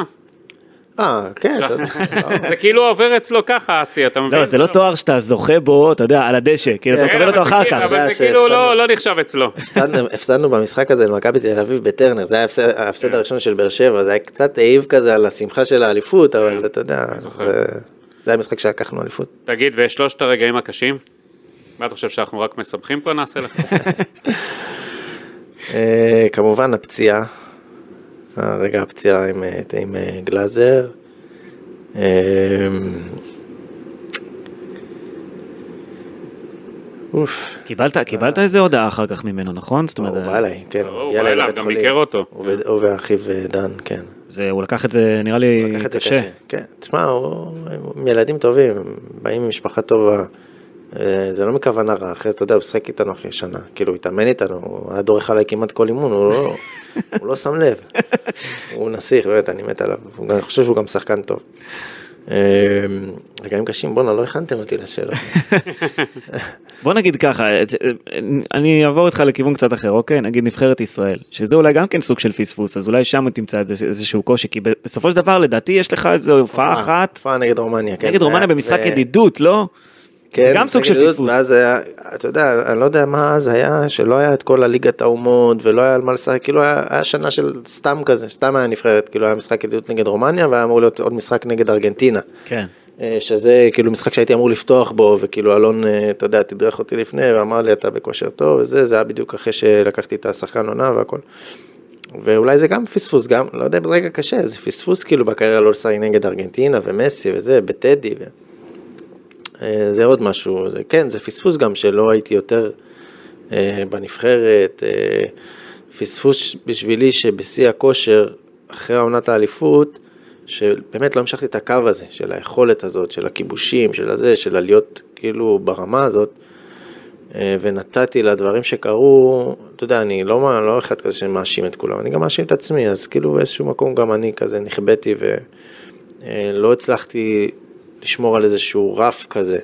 אה, כן. (laughs) זה כאילו עובר אצלו ככה, אסי, אתה מבין? לא, זה לא תואר שאתה זוכה בו, אתה יודע, על הדשא, כאילו, אתה כן, מקבל אותו אחר כאילו- כך. אבל זה כאילו. לא לא נחשב אצלו. (laughs) הפסדנו, במשחק הזה למכבי תל אביב בטרנר, זה היה ההפסד, ההפסד הראשון של באר שבע, זה היה קצת העיב כזה על השמחה של האליפות, אבל אתה יודע, זה, זה היה משחק שלקחנו אליפות. תגיד, ושלושת הרגעים הקשים? מה אתה חושב שאנחנו רק מסבכים פה נעשה לך? (laughs) אה, כמובן הפציעה, הרגע הפציעה עם, אה, עם אה, גלאזר. אוף, קיבלת, קיבלת איזה הודעה אחר כך ממנו, נכון? זאת הוא אומרת, בא אליי, כן, הוא בא אליי גם. ביקר אותו. הוא הוא ואחיו דן, כן. זה, הוא לקח את זה, נראה לי, קשה. כן, תשמע, הוא- הם ילדים טובים, באים ממשפחה טובה. אה, זה לא מכוונה רע, אחרי זה אתה יודע, הוא שיחק איתנו אחרי שנה, כאילו הוא התאמן איתנו, הוא היה דורך עליי כמעט כל אימון, הוא לא, (laughs) הוא לא שם לב. הוא נסיך, באמת, אני מת עליו, אני חושב שהוא גם שחקן טוב. אה, רגעים קשים, בואנה, לא הכנתם אותי לשאלות. (laughs) בוא נגיד ככה, אני אעבור איתך לכיוון קצת אחר, אוקיי? נגיד נבחרת ישראל, שזה אולי גם כן סוג של פספוס, אז אולי שם תמצא איזשהו קושי, כי בסופו של דבר לדעתי יש לך איזו הופעה אחת הופעה נגד רומניה, כן. נגד רומניה זה- במשחק ידידות, לא? כן, גם סוג של פספוס. ואז היה, אתה יודע, אני לא יודע מה אז היה, שלא היה את כל הליגת האומות, ולא היה על מה לשחק, כאילו היה, היה שנה של סתם כזה, סתם היה נבחרת, כאילו היה משחק ידידות נגד רומניה, והיה אמור להיות עוד משחק נגד ארגנטינה. כן. אה, שזה כאילו משחק שהייתי אמור לפתוח בו, וכאילו אלון, אה, אתה יודע, תדרך אותי לפני, ואמר לי אתה בכושר טוב, וזה, זה היה בדיוק אחרי שלקחתי את השחקן עונה והכל. ואולי זה גם פספוס, גם, לא יודע, ברגע קשה, זה פספוס כאילו בקריירה לא לשחק נגד ארגנטינה ומסי וזה, בטדי. ו... אה, זה עוד משהו, זה, כן, זה פספוס גם שלא הייתי יותר אה, בנבחרת, אה, פספוס בשבילי שבשיא הכושר, אחרי העונת האליפות, שבאמת לא המשכתי את הקו הזה, של היכולת הזאת, של הכיבושים, של הזה, של עליות כאילו ברמה הזאת, אה, ונתתי לדברים שקרו, אתה יודע, אני לא, לא אחד כזה שמאשים את כולם, אני גם מאשים את עצמי, אז כאילו באיזשהו מקום גם אני כזה נכבדתי ולא הצלחתי לשמור על איזשהו רף כזה.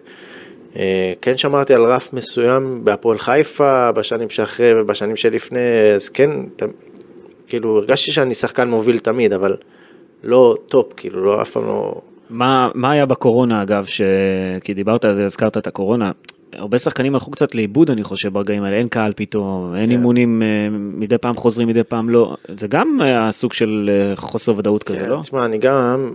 אה, כן שמרתי על רף מסוים בהפועל חיפה, בשנים שאחרי ובשנים שלפני, אז כן, כאילו הרגשתי שאני שחקן מוביל תמיד, אבל לא טופ, כאילו, לא, אף פעם לא... מה, מה היה בקורונה אגב, ש... כי דיברת על זה, הזכרת את הקורונה, הרבה שחקנים הלכו קצת לאיבוד אני חושב ברגעים האלה, אין קהל פתאום, אין כן. אימונים, אה, מדי פעם חוזרים, מדי פעם לא, זה גם היה סוג של אה, חוסר ודאות כזה, כן, לא? תשמע, אני גם,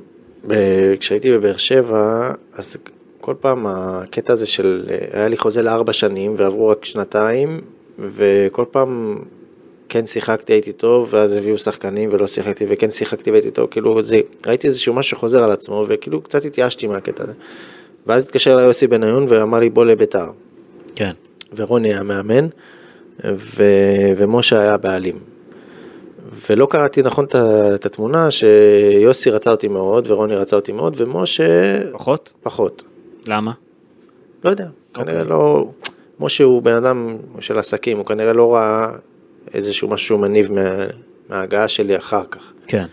כשהייתי בבאר שבע, אז כל פעם הקטע הזה של, היה לי חוזה לארבע שנים ועברו רק שנתיים, וכל פעם כן שיחקתי, הייתי טוב, ואז הביאו שחקנים ולא שיחקתי, וכן שיחקתי והייתי טוב, כאילו, זה, ראיתי איזשהו משהו שחוזר על עצמו, וכאילו קצת התייאשתי מהקטע הזה. ואז התקשר אליי יוסי בניון ואמר לי בוא לביתר. כן. ורוני היה מאמן, ו... ומשה היה בעלים. ולא קראתי נכון את התמונה שיוסי רצה אותי מאוד ורוני רצה אותי מאוד ומשה... פחות? פחות. למה? לא יודע, okay. כנראה אוקיי. לא... משה הוא בן אדם של עסקים, הוא כנראה לא ראה איזשהו משהו מניב מה... מההגעה שלי אחר כך. כן.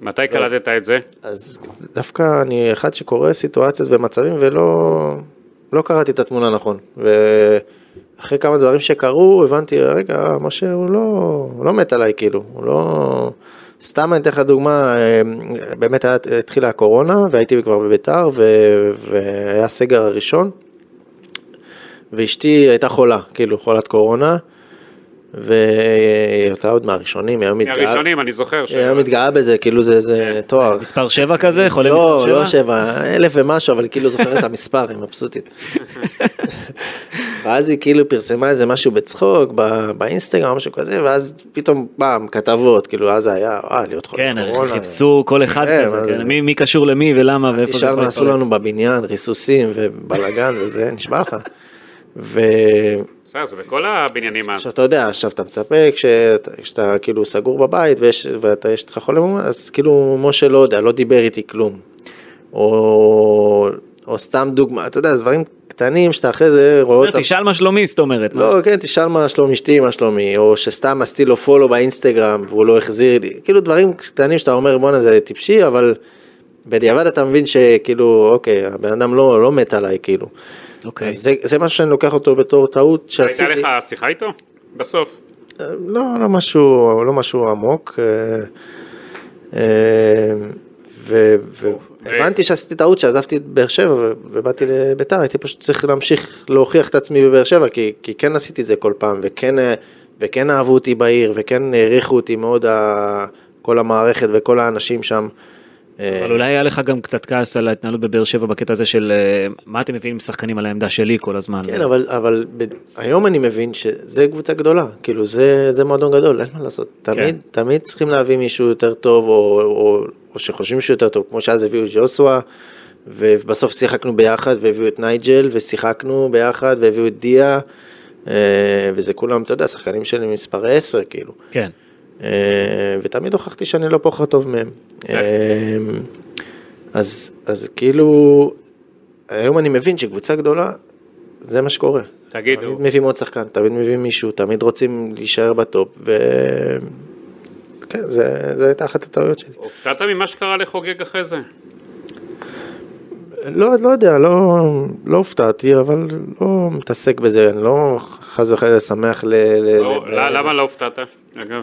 מתי קלטת את זה? אז דווקא אני אחד שקורא סיטואציות ומצבים ולא לא קראתי את התמונה נכון. ואחרי כמה דברים שקרו הבנתי, רגע, משה הוא לא, הוא לא מת עליי כאילו, הוא לא... סתם אני אתן לך דוגמה, באמת היה, התחילה הקורונה והייתי כבר בביתר והיה הסגר הראשון ואשתי הייתה חולה, כאילו חולת קורונה. והיא הייתה עוד מהראשונים, היא היום מתגאה. מהראשונים, אני זוכר. היא היום מתגאה בזה, כאילו זה איזה כן. תואר. מספר 7 כזה? חולה לא, מספר 7? לא, לא 7, אלף ומשהו, אבל כאילו זוכר את המספר, היא מבסוטית. (laughs) ואז היא כאילו פרסמה איזה משהו בצחוק באינסטגרם, משהו כזה, ואז פתאום פעם כתבות, כאילו אז זה היה, אה, להיות חולה כן, קורונה. כן, חיפשו כל אחד כן, כזה, מי קשור למי ולמה ואיפה זה יכול מה עשו לנו בבניין, ריסוסים ובלאגן וזה, נשבע לך. בסדר, זה בכל הבניינים. עכשיו אתה יודע, עכשיו אתה מצפה כשאתה כאילו סגור בבית ואתה יש לך חולה מאומת, אז כאילו משה לא יודע, לא דיבר איתי כלום. או, או סתם דוגמה, אתה יודע, דברים קטנים שאתה אחרי זה רואה אותם. תשאל מה שלומי זאת אומרת. לא, כן, תשאל מה שלום אשתי, מה שלומי, או שסתם עשיתי לו פולו באינסטגרם והוא לא החזיר לי, כאילו דברים קטנים שאתה אומר בואנה זה טיפשי, אבל בדיעבד אתה מבין שכאילו, אוקיי, הבן אדם לא, לא מת עליי, כאילו. אוקיי. זה, זה משהו שאני לוקח אותו בתור טעות שעשיתי. הייתה לך שיחה איתו? בסוף? לא, לא משהו, לא משהו עמוק. אה, אה, והבנתי שעשיתי טעות שעזבתי את באר שבע ובאתי לביתר, הייתי פשוט צריך להמשיך להוכיח את עצמי בבאר שבע, כי, כי כן עשיתי את זה כל פעם, וכן, וכן אהבו אותי בעיר, וכן העריכו אותי מאוד כל המערכת וכל האנשים שם. אבל אולי היה לך גם קצת כעס על ההתנהלות בבאר שבע בקטע הזה של אה, מה אתם מביאים שחקנים על העמדה שלי כל הזמן. כן, אבל, אבל ב... היום אני מבין שזה קבוצה גדולה, כאילו זה, זה מועדון גדול, אין מה לעשות. כן. תמיד, כן. תמיד צריכים להביא מישהו יותר טוב, או, או, או שחושבים שהוא יותר טוב, כמו שאז הביאו את ג'וסווה, ובסוף שיחקנו ביחד, והביאו את נייג'ל, ושיחקנו ביחד, והביאו את דיה, אה, וזה כולם, אתה יודע, שחקנים שלי מספר 10, כאילו. כן. אה, ותמיד הוכחתי שאני לא פחות טוב מהם. כן. אה, אז, אז כאילו, היום אני מבין שקבוצה גדולה, זה מה שקורה. תגידו. תמיד מביאים עוד שחקן, תמיד מביאים מישהו, תמיד רוצים להישאר בטופ, ו... כן, זה הייתה אחת הטעויות שלי. הופתעת ממה שקרה לחוגג אחרי זה? לא, לא יודע, לא, לא הופתעתי, אבל לא מתעסק בזה, אני לא חס וחלילה שמח ל... לא, ל... למה לא הופתעת, אגב?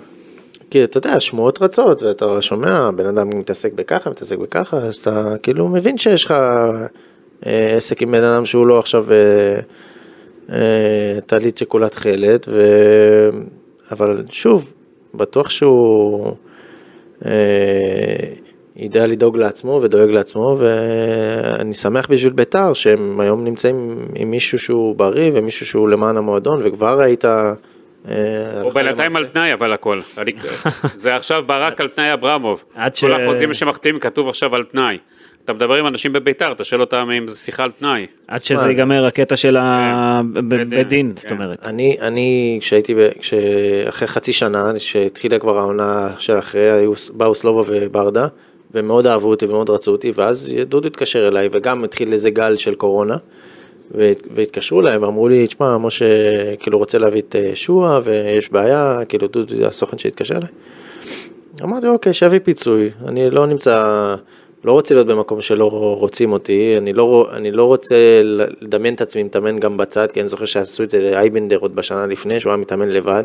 כי אתה יודע, שמועות רצות, ואתה שומע, בן אדם מתעסק בככה, מתעסק בככה, אז אתה כאילו מבין שיש לך אה, עסק עם בן אדם שהוא לא עכשיו אה, אה, טלית שכולה תכלת, ו... אבל שוב, בטוח שהוא אה, ידע לדאוג לעצמו ודואג לעצמו, ואני שמח בשביל בית"ר שהם היום נמצאים עם מישהו שהוא בריא ומישהו שהוא למען המועדון, וכבר היית... אה, הוא בינתיים על תנאי אבל הכל, זה עכשיו ברק על תנאי אברמוב, כל החוזים שמחתימים כתוב עכשיו על תנאי. אתה מדבר עם אנשים בביתר, אתה שואל אותם אם זה שיחה על תנאי. עד שזה ייגמר הקטע של הבית כן. דין, זאת כן. אומרת. אני, אני, כשהייתי, אחרי חצי שנה, שהתחילה כבר העונה של אחרי, באו סלובה וברדה, ומאוד אהבו אותי ומאוד רצו אותי, ואז דודו התקשר אליי, וגם התחיל איזה גל של קורונה. והתקשרו אליי ואמרו לי, תשמע, משה כאילו רוצה להביא את אה, שועה ויש בעיה, כאילו דודו הסוכן שהתקשר אליי. אמרתי, אוקיי, שיביא פיצוי, אני לא נמצא, לא רוצה להיות במקום שלא רוצים אותי, אני לא, אני לא רוצה לדמיין את עצמי מתאמן גם בצד, כי אני זוכר שעשו את זה לאייבנדר עוד בשנה לפני, שהוא היה מתאמן לבד.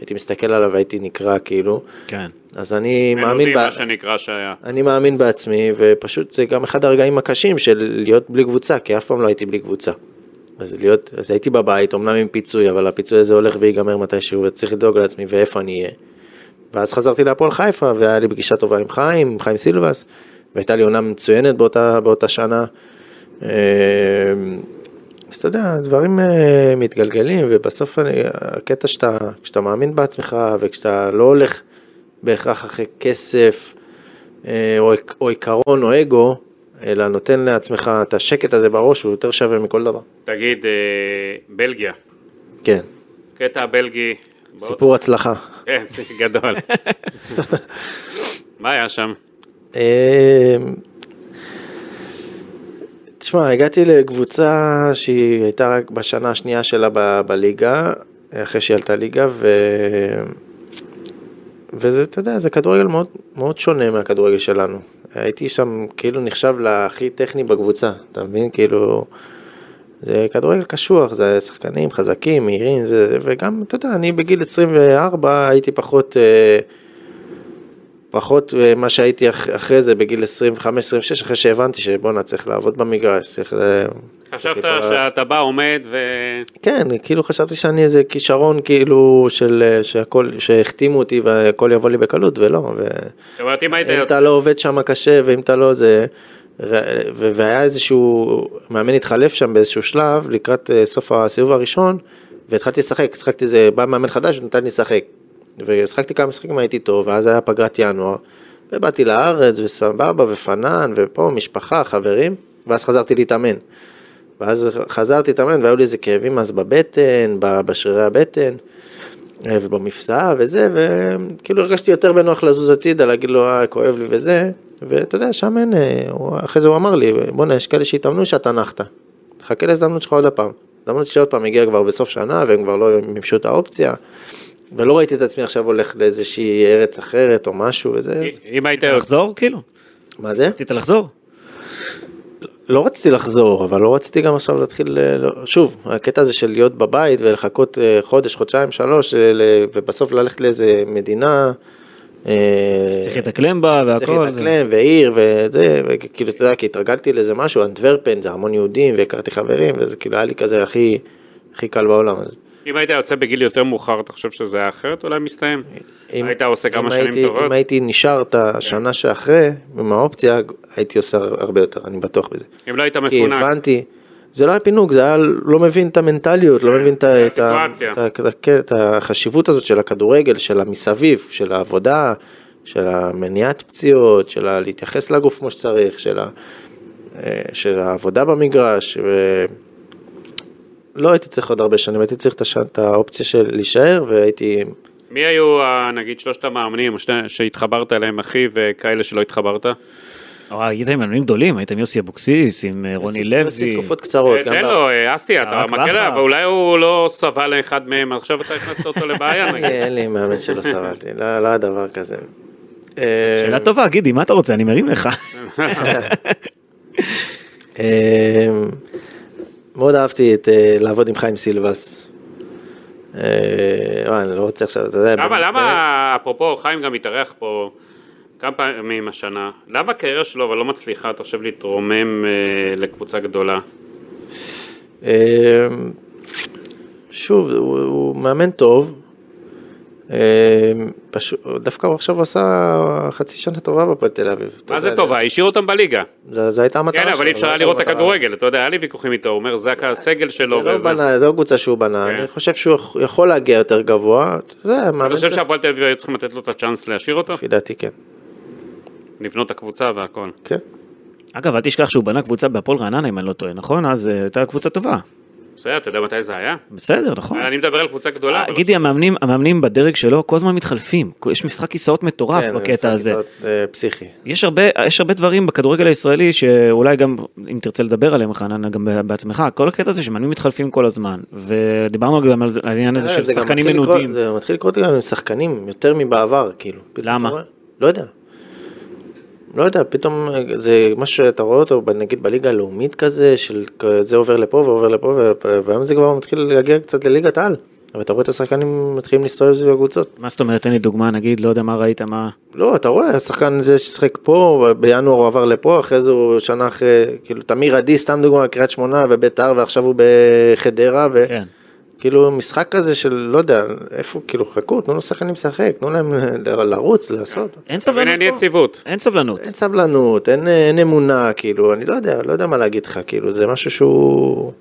הייתי מסתכל עליו והייתי נקרע כאילו. כן. אז אני מאמין, ב... שנקרא שהיה. אני מאמין בעצמי, ופשוט זה גם אחד הרגעים הקשים של להיות בלי קבוצה, כי אף פעם לא הייתי בלי קבוצה. אז להיות, אז הייתי בבית, אמנם עם פיצוי, אבל הפיצוי הזה הולך וייגמר מתישהו, וצריך לדאוג לעצמי ואיפה אני אהיה. ואז חזרתי להפועל חיפה, והיה לי פגישה טובה עם חיים, עם חיים סילבס, והייתה לי עונה מצוינת באותה, באותה שנה. אה, אז אתה יודע, דברים אה, מתגלגלים, ובסוף אני, הקטע שאתה, כשאתה מאמין בעצמך, וכשאתה לא הולך בהכרח אחרי כסף, אה, או, או עיקרון או אגו, אלא נותן לעצמך את השקט הזה בראש, הוא יותר שווה מכל דבר. תגיד, אה, בלגיה, כן, קטע הבלגי. בוא- סיפור הצלחה. כן, זה גדול. (laughs) מה היה שם? אה, תשמע, הגעתי לקבוצה שהיא הייתה רק בשנה השנייה שלה ב- בליגה, אחרי שהיא עלתה ליגה, ו... וזה, אתה יודע, זה כדורגל מאוד, מאוד שונה מהכדורגל שלנו. הייתי שם כאילו נחשב להכי טכני בקבוצה, אתה מבין? כאילו, זה כדורגל קשוח, זה שחקנים חזקים, מהירים, זה, וגם, אתה יודע, אני בגיל 24 הייתי פחות... אה, פחות אה, מה שהייתי אח- אחרי זה בגיל 25-26, אחרי שהבנתי שבואנה צריך לעבוד במגרש, צריך ל... חשבת שאתה בא, עומד ו... כן, כאילו חשבתי שאני איזה כישרון כאילו של אה, שהכל, שהחתימו אותי והכל יבוא לי בקלות ולא, ו... זאת אומרת, אם היית אם. אתה לא עובד שם קשה ואם אתה לא זה... ו- ו- והיה איזשהו מאמן התחלף שם באיזשהו שלב לקראת אה, סוף הסיבוב הראשון והתחלתי לשחק, שחקתי איזה, בא מאמן חדש ונתן לי לשחק. ושחקתי כמה משחקים הייתי טוב ואז היה פגרת ינואר ובאתי לארץ וסבבה ופנן ופה משפחה, חברים ואז חזרתי להתאמן. ואז חזרתי להתאמן והיו לי איזה כאבים אז בבטן, בשרירי הבטן אה, ובמפסעה וזה, וכאילו הרגשתי יותר בנוח לזוז הצידה, להגיד לו, אה, כואב לי וזה, ואתה יודע, שם אין, אה, אחרי זה הוא אמר לי, בואנה, יש כאלה שהתאמנו שאתה נחת, תחכה להזדמנות שלך עוד הפעם. הזדמנות שלי עוד פעם הגיעה כבר בסוף שנה, והם כבר לא מימשו את האופציה, ולא ראיתי את עצמי עכשיו הולך לאיזושהי ארץ אחרת או משהו וזה, אם היית. לחזור כאילו? מה זה? רצית לחזור? לא רציתי לחזור, אבל לא רציתי גם עכשיו להתחיל, אה, לא- שוב, הקטע הזה של להיות בבית ולחכות אה, חודש, חודשיים, שלוש, אה, ובסוף ללכת לאיזה מדינה. צריך להתאקלם בה צריך והכל. להתאקלם ועיר וזה, וכאילו, אתה יודע, כי התרגלתי לאיזה משהו, אנטוורפן, זה המון יהודים, והכרתי חברים, וזה כאילו היה לי כזה הכי, הכי קל בעולם. אז אם היית יוצא בגיל יותר מאוחר, אתה חושב שזה היה אחרת אולי מסתיים? אם- היית עושה כמה שנים הייתי- טובות? אם הייתי נשאר את השנה שאחרי, עם האופציה, הייתי עושה הרבה יותר, אני בטוח בזה. אם לא היית כי מפונק. הבנתי, זה לא היה פינוק, זה היה לא מבין את המנטליות, לא מבין את החשיבות הזאת של הכדורגל, של המסביב, של העבודה, של המניעת פציעות, של להתייחס לגוף כמו שצריך, של אה, של העבודה במגרש. ו... לא הייתי צריך עוד הרבה שנים, הייתי צריך את הש- את האופציה של להישאר, והייתי... מי היו, ה- נגיד, שלושת המאמנים שני- שהתחברת אליהם, אחי, וכאלה שלא התחברת? או, היית עם מאמנים גדולים, היית עם יוסי אבוקסיס, עם אה, רוני עשיתי לוי. תקופות קצרות. תן לו, אה, אסי, אתה מכיר. אבל אולי הוא לא סבל לאחד מהם, עכשיו אתה הכנסת אותו לבעיה, (laughs) אין לי- מאמן שלא סבלתי, לא לא היה דבר כזה. אה, שאלה טובה, גידי, מה אתה רוצה? אני מרים לך. (laughs) אה, מאוד אהבתי את אה, לעבוד עם חיים סילבס. אה, וואי, אני לא רוצה עכשיו, אתה יודע. למה, למה, אפרופו, חיים גם התארח פה כמה פעמים השנה, למה הקריירה שלו אבל לא מצליחה, אתה חושב, להתרומם אה, לקבוצה גדולה? אה, שוב, הוא מאמן טוב. אה, פשוט, דווקא הוא עכשיו עשה חצי שנה טובה בפועל תל אביב. מה זה טובה? השאיר אותם בליגה. זו הייתה המטרה כן, אבל אי אפשר היה לראות את. הכדורגל, אתה יודע, היה לי ויכוחים איתו, הוא אומר, זה הסגל שלו. זה לא וזה." בנה, זו לא קבוצה שהוא בנה, כן. אני חושב שהוא יכול להגיע יותר גבוה, אתה חושב שהפועל תל אביב היו צריכים לתת לו את הצ'אנס להשאיר אותו? לפי דעתי כן, לבנות את הקבוצה והכל. כן. אגב, אל תשכח שהוא בנה קבוצה בהפועל רעננה, אם אני לא טועה, נכון? אז אה, הייתה קבוצה טובה. בסדר, אתה יודע מתי זה היה? בסדר, נכון. אני מדבר על קבוצה גדולה. אבל- גידי, המאמנים, המאמנים בדרג שלו כל הזמן מתחלפים. יש משחק כיסאות מטורף כן, בקטע משחק הזה. כיסאות, אה, פסיכי. יש הרבה, יש הרבה דברים בכדורגל הישראלי שאולי גם, אם תרצה לדבר עליהם, חנן, גם בעצמך, כל הקטע הזה שמאמנים מתחלפים כל הזמן. ודיברנו גם על העניין הזה אה, של שחקנים מנודים. זה מתחיל לקרות גם עם שחקנים, יותר מבעבר, כאילו. למה? לא יודע. לא יודע, פתאום אה, זה משהו שאתה רואה אותו, נגיד בליגה הלאומית כזה, של זה עובר לפה ועובר לפה, והיום זה כבר מתחיל להגיע קצת לליגת על. אבל אתה רואה את השחקנים מתחילים להסתובב סביב הקבוצות. מה זאת אומרת, תן לי דוגמה, נגיד, לא יודע מה ראית, מה... לא, אתה רואה, השחקן הזה ששיחק פה, בינואר הוא עבר לפה, אחרי זה הוא שנה אחרי, כאילו, תמיר עדי, סתם דוגמה, קריית שמונה וביתר, ועכשיו הוא בחדרה, ו... כן. כאילו משחק כזה של לא יודע איפה כאילו חכו תנו לשחקנים לשחק תנו להם לרוץ לעשות אין סבלנות אין. יציבות. אין סבלנות. אין סבלנות אין, אין אמונה כאילו אני לא יודע לא יודע מה להגיד לך כאילו זה משהו שהוא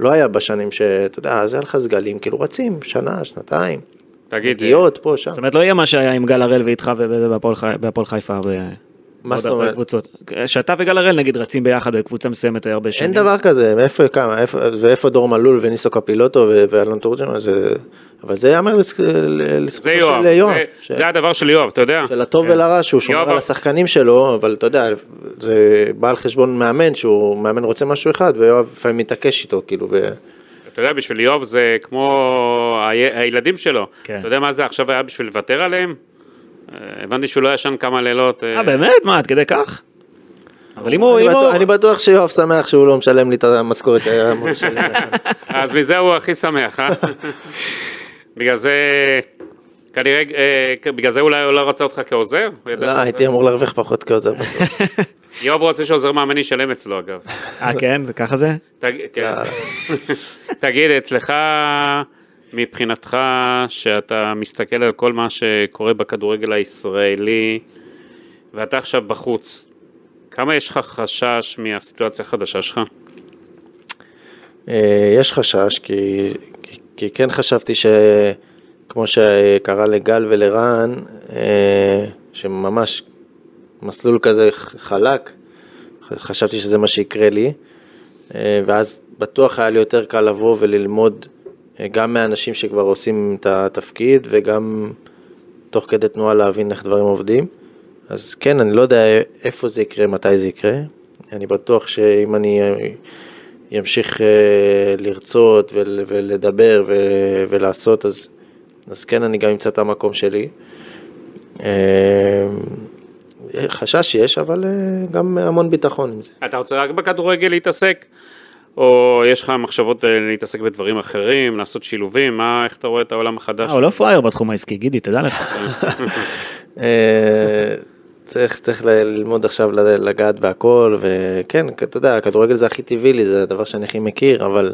לא היה בשנים שאתה יודע אז היה לך סגלים כאילו רצים שנה שנתיים תגיד, נגיעות פה שם זאת אומרת, לא יהיה מה שהיה עם גל הראל ואיתך ובהפועל חי- בהפועל חיפה. ב- מה זאת אומרת? בקבוצות. שאתה וגל הראל נגיד רצים ביחד בקבוצה מסוימת הרבה שנים. אין דבר כזה מאיפה כמה איפה ואיפה דור מלול וניסו קפילוטו ואלון תורג'מן זה אבל זה יאמר לזכ- לזכותו זה יואב, של יואב זה- ש- זה הדבר של יואב, אתה יודע. של הטוב ולרע שהוא שומר יואב- על השחקנים שלו אבל אתה יודע זה בא על חשבון מאמן שהוא מאמן רוצה משהו אחד ויואב לפעמים מתעקש איתו כאילו ו... אתה יודע, בשביל איוב זה כמו הי- הילדים שלו. כן. אתה יודע מה זה עכשיו היה בשביל לוותר עליהם? אה, הבנתי שהוא לא ישן כמה לילות. אה, אה, באמת? מה, עד כדי כך? אבל אם הוא... אני אם הוא- בטוח- אני בטוח שיואב שמח שהוא לא משלם לי את המשכורת שהיה אמור לשלם לך. (laughs) אז מזה הוא הכי שמח, אה? (laughs) בגלל זה, כנראה, אה, בגלל זה אולי הוא לא רצה אותך כעוזר? לא הייתי אמור להרוויח פחות כעוזר. (laughs) איוב רוצה שעוזר מאמן ישלם אצלו אגב. אה, כן? זה ככה זה? תג- כן. תגיד, אצלך, מבחינתך, שאתה מסתכל על כל מה שקורה בכדורגל הישראלי, ואתה עכשיו בחוץ, כמה יש לך חשש מהסיטואציה החדשה שלך? אה, יש חשש, כי, כי, כי כן חשבתי שכמו שקרה לגל ולרן, אה, שממש מסלול כזה חלק, חשבתי שזה מה שיקרה לי, אה, ואז בטוח היה לי יותר קל לבוא וללמוד גם מאנשים שכבר עושים את התפקיד וגם תוך כדי תנועה להבין איך דברים עובדים. אז כן, אני לא יודע איפה זה יקרה, מתי זה יקרה. אני בטוח שאם אני אמשיך אה, לרצות ול- ולדבר ולעשות, אז, אז כן, אני גם אמצא את המקום שלי. אה, חשש יש, אבל אה, גם המון ביטחון עם זה. אתה רוצה רק בכדורגל להתעסק? או יש לך מחשבות אה, להתעסק בדברים אחרים, לעשות שילובים? מה, איך אתה רואה את העולם החדש? אה, הוא לא פראייר בתחום העסקי, גידי, תדע לך. (laughs) אה, צריך, צריך ל- ללמוד עכשיו ל- לגעת בהכל, וכן, אתה יודע, הכדורגל זה הכי טבעי לי, זה הדבר שאני הכי מכיר, אבל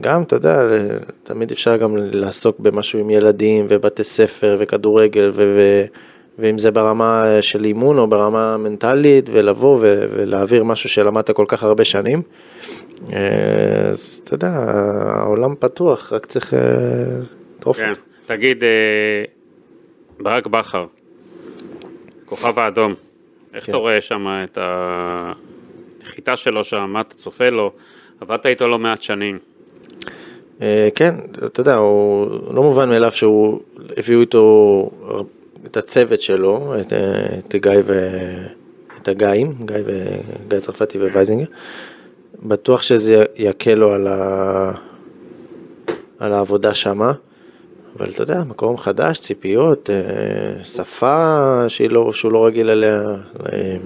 גם, אתה יודע, תמיד אפשר גם לעסוק במשהו עם ילדים ובתי ספר וכדורגל, ו- ו- ואם זה ברמה של אימון או ברמה מנטלית, ולבוא ו- ולהעביר משהו שלמדת כל כך הרבה שנים. אה, אז אתה יודע, העולם פתוח, רק צריך אה, לדחוף כן. תגיד, אה, ברק בכר, כוכב האדום, איך כן. אתה רואה שם את הנחיתה שלו שם, מה אתה צופה לו? עבדת איתו לא מעט שנים. אה, כן, אתה יודע, הוא לא מובן מאליו שהוא, הביאו איתו את הצוות שלו, את, את גיא ו... את הגיאים, גיא, ו... גיא צרפתי ווייזינגר. בטוח שזה יקל לו על, ה... על העבודה שמה, אבל אתה יודע, מקום חדש, ציפיות, אה, שפה שהיא לא, שהוא לא רגיל אליה. אה,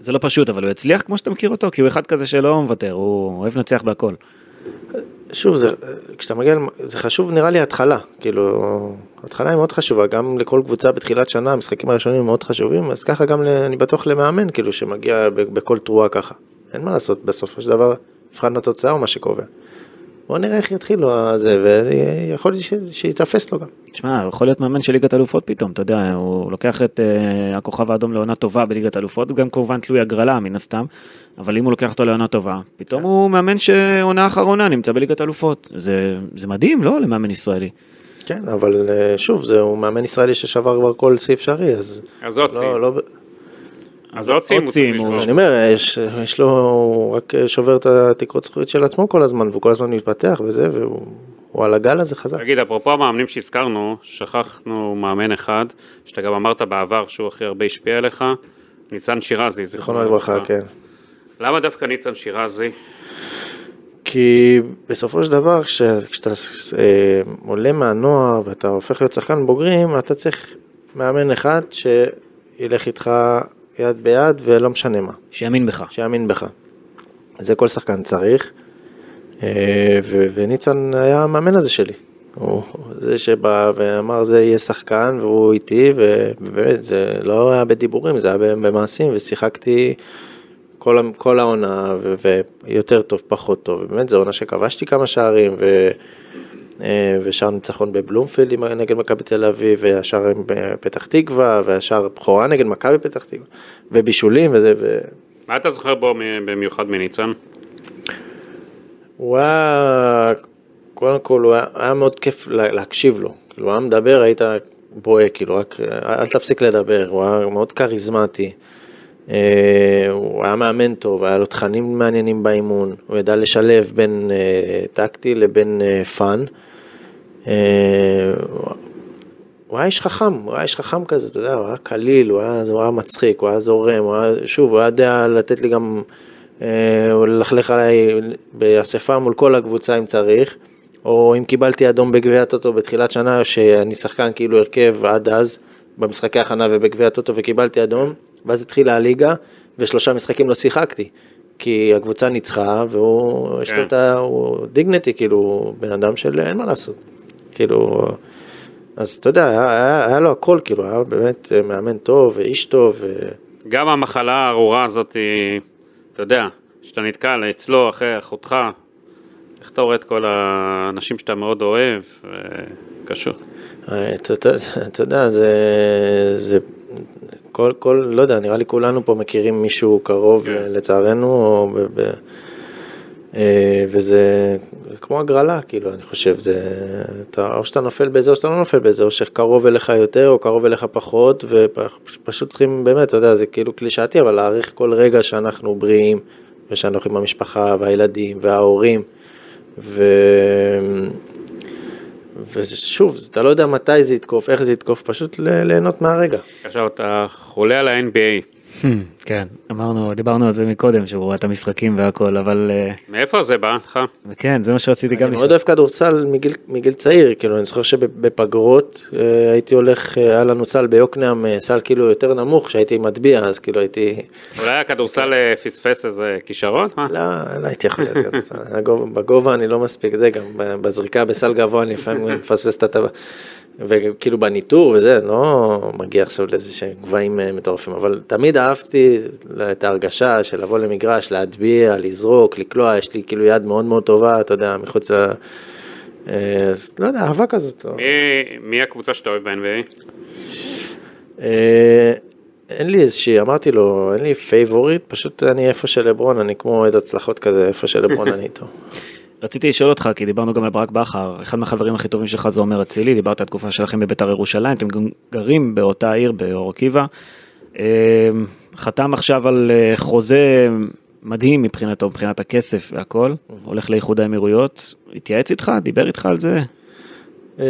זה לא פשוט, אבל הוא הצליח כמו שאתה מכיר אותו, כי הוא אחד כזה שלא מוותר, הוא אוהב לנצח בהכל. שוב, זה, כשאתה מגיע, זה חשוב נראה לי התחלה, כאילו, התחלה היא מאוד חשובה, גם לכל קבוצה בתחילת שנה, המשחקים הראשונים הם מאוד חשובים, אז ככה גם, אני בטוח למאמן, כאילו, שמגיע בכל תרועה ככה. אין מה לעשות, בסופו של דבר, מבחן התוצאה הוא מה שקובע. בוא נראה איך יתחילו הזה, ויכול להיות שיתאפס לו גם. תשמע, יכול להיות מאמן של ליגת אלופות פתאום, אתה יודע, הוא לוקח את uh, הכוכב האדום לעונה טובה בליגת אלופות, גם כמובן תלוי הגרלה מן הסתם, אבל אם הוא לוקח אותו לעונה טובה, פתאום הוא מאמן שעונה אחרונה נמצא בליגת אלופות. זה, זה מדהים, לא? למאמן ישראלי. כן, אבל אה, שוב, זהו מאמן ישראלי ששבר כבר כל שיא אפשרי, אז... אז עוד סים. לא, לא, אז עוד סים אז. אני אומר, יש, יש לו, הוא רק שובר את התקרות זכויות של עצמו כל הזמן, והוא כל הזמן מתפתח וזה, והוא הוא על הגל הזה חזק. תגיד, אפרופו המאמנים שהזכרנו, שכחנו מאמן אחד, שאתה גם אמרת בעבר שהוא הכי הרבה השפיע עליך, ניצן שירזי, זיכרונו לברכה, כן. למה דווקא ניצן שירזי? כי בסופו של דבר, כש, כשאתה אה, עולה מהנוער ואתה הופך להיות שחקן בוגרים, אתה צריך מאמן אחד שילך איתך יד ביד ולא משנה מה, שיאמין בך. שיאמין בך. זה כל שחקן צריך, אה, ו- וניצן היה המאמן הזה שלי. הוא זה שבא ואמר זה יהיה שחקן והוא איתי, ובאמת זה לא היה בדיבורים, זה היה במעשים, ושיחקתי כל, כל העונה, ויותר טוב, פחות טוב, ובאמת זו עונה שכבשתי כמה שערים, ו... אה, ושער ניצחון בבלומפילד נגד מכבי תל אביב, והשער בפתח תקווה, והשער בכורה נגד מכבי פתח תקווה, ובישולים וזה. ו... מה אתה זוכר בו במיוחד מניצן? הוא היה, קודם כל הוא היה, היה מאוד כיף להקשיב לו, כאילו הוא היה מדבר, היית בוהה, כאילו רק אל תפסיק לדבר, הוא היה מאוד כריזמטי. אה, הוא היה מאמן טוב, היה לו תכנים מעניינים באימון, הוא ידע לשלב בין אה, טקטי לבין fun. הוא היה איש חכם, הוא היה איש חכם כזה, אתה יודע, הוא היה קליל, הוא היה, הוא היה מצחיק, הוא היה זורם, הוא היה, שוב, הוא היה יודע לתת לי גם, אה, ללכלך עליי באספה מול כל הקבוצה אם צריך, או אם קיבלתי אדום בגביע הטוטו בתחילת שנה, שאני שחקן כאילו הרכב עד אז, במשחקי הכנה ובגביע הטוטו וקיבלתי אדום, ואז התחילה הליגה, ושלושה משחקים לא שיחקתי. כי הקבוצה ניצחה, והוא, יש לו כן. את ה... הוא דיגנטי, כאילו, בן אדם של אין מה לעשות. כאילו, אז אתה יודע, היה, היה, היה לו הכל, כאילו, היה באמת מאמן טוב ואיש טוב. ו... גם המחלה הארורה הזאת, אתה יודע, שאתה נתקל אצלו אחרי אחותך, איך אתה רואה את כל האנשים שאתה מאוד אוהב, קשור. אה, אתה יודע, זה, זה כל, כל, לא יודע, נראה לי כולנו פה מכירים מישהו קרוב, כן. לצערנו, או ב, ב, אה, וזה כמו הגרלה, כאילו, אני חושב, זה, אתה, או שאתה נופל בזה או שאתה לא נופל בזה, או שקרוב אליך יותר או קרוב אליך פחות, ופשוט צריכים, באמת, אתה יודע, זה כאילו קלישאתי, אבל להעריך כל רגע שאנחנו בריאים, ושאנחנו עם המשפחה והילדים וההורים, ו... ושוב, אתה לא יודע מתי זה יתקוף, איך זה יתקוף, פשוט ליהנות מהרגע. עכשיו אתה חולה על ה-NBA. כן, אמרנו, דיברנו על זה מקודם, שהוא רואה את המשחקים והכל, אבל... אה, מאיפה זה בא לך? כן, זה מה שרציתי גם לשאול. אני מאוד אוהב כדורסל מגיל, מגיל צעיר, כאילו, אני זוכר שבפגרות אה, הייתי הולך, אה, היה לנו סל ביוקנעם, סל כאילו יותר נמוך, שהייתי מטביע, אז כאילו הייתי... אולי הכדורסל פספס איזה כישרון? לא, לא הייתי יכול להיות כדורסל. (laughs) בגובה אני לא מספיק, זה גם בזריקה בסל גבוה אני לפעמים מפספס את הטבע. וכאילו בניטור וזה, לא מגיע עכשיו לאיזה שהם גבהים אה, מטורפים, אבל תמיד אהבתי את ההרגשה של לבוא למגרש, להטביע, לזרוק, לקלוע, יש לי כאילו יד מאוד מאוד טובה, אתה יודע, מחוץ ל... אה, לא יודע, אהבה כזאת. לא. מי, מי הקבוצה שאתה אוהב ב-NBA? אה, אין לי איזושהי, אמרתי לו, אין לי favorite, פשוט אני איפה שלברון, אני כמו אוהד הצלחות כזה, איפה שלברון אני איתו. (laughs) רציתי לשאול אותך, כי דיברנו גם על ברק בכר, אחד מהחברים הכי טובים שלך זה עומר אצילי, דיברת על התקופה שלכם בביתר ירושלים, אתם גם גרים באותה עיר, באור עקיבא. אמ, חתם עכשיו על אה, חוזה מדהים מבחינתו, מבחינת הכסף והכל, הולך לאיחוד האמירויות, התייעץ איתך, דיבר איתך על זה? אמ,